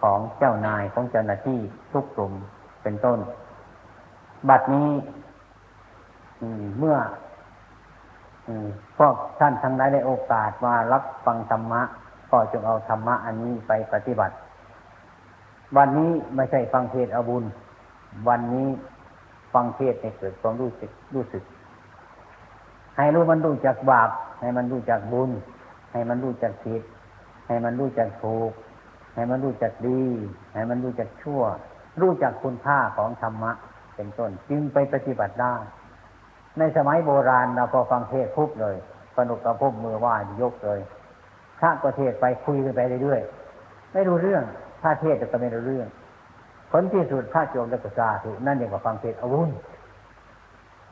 ของเจ้านายของเจ้าหน้าที่ทุกกลุ่มเป็นต้น บัดนี้มเมื่อพวกท่านทั้งหลายได้โอกาสมารับฟังธรรมะ ก็จงเอาธรรมะอันนี้ไปปฏิบัติ วันนี้ไม่ใช่ฟังเทศอาบุญ วันนี้ ฟังเทศให้เกิดความรู้สึกรู้สึก ให้รู้มันรู้จักบาป ให้มันรู้จักบุญ ให้มันรู้จักผิด ให้มันรู้จักถูก ให้มันรู้จักดี ให้มันรู้จักชั่ว รู้จักคุณค่าของธรรมะ เป็นต้น จึงไปปฏิบัติได้ ในสมัยโบราณเราพอฟังเทศน์ปุ๊บเลยสนุกกับพบมือไหว่ายกเลยพระก็เทศไปคุยกันไปเรื่อยๆไม่รู้เรื่องพระเทศน์ก็ไม่รู้เรื่อง ผลที่สุดพระโจมและกษาถูกนั่นเองกับฟังเทศอาวุญ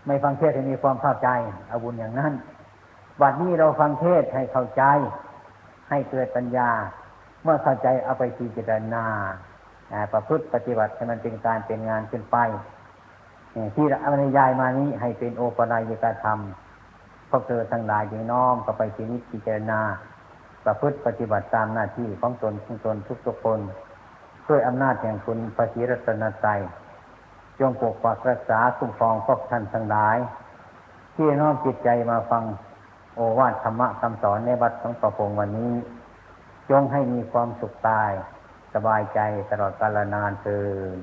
ไม่ฟังเทศให้มีความเข้าใจอาวุญอย่างนั้นบัดนี้เราฟังเทศให้เข้าใจ ให้เกิดปัญญา เมื่อเข้าใจเอาไปพิจารณาประพฤติปฏิบัติให้มันเป็นการเป็นงานขึ้นไปที่เราบรรยายมานี้ให้เป็นโอปนายกธรรมพวกเธอทั้งหลายจึงน้อมก็ไปชีวิตพิจารณา ประพฤติปฏิบัติตามหน้าที่ของตนของตนทุกทุกๆคน ด้วยอำนาจแห่งคุณพระศรีรัตนใจจงปกปักรักษาคุ้มครองพวกท่านทั้งหลาย ที่น้อมจิตใจมาฟังโอวาทธรรมะคำสอนในวัดของประพงวันนี้ จงให้มีความสุขตาย สบายใจตลอดกาลนานเทอญ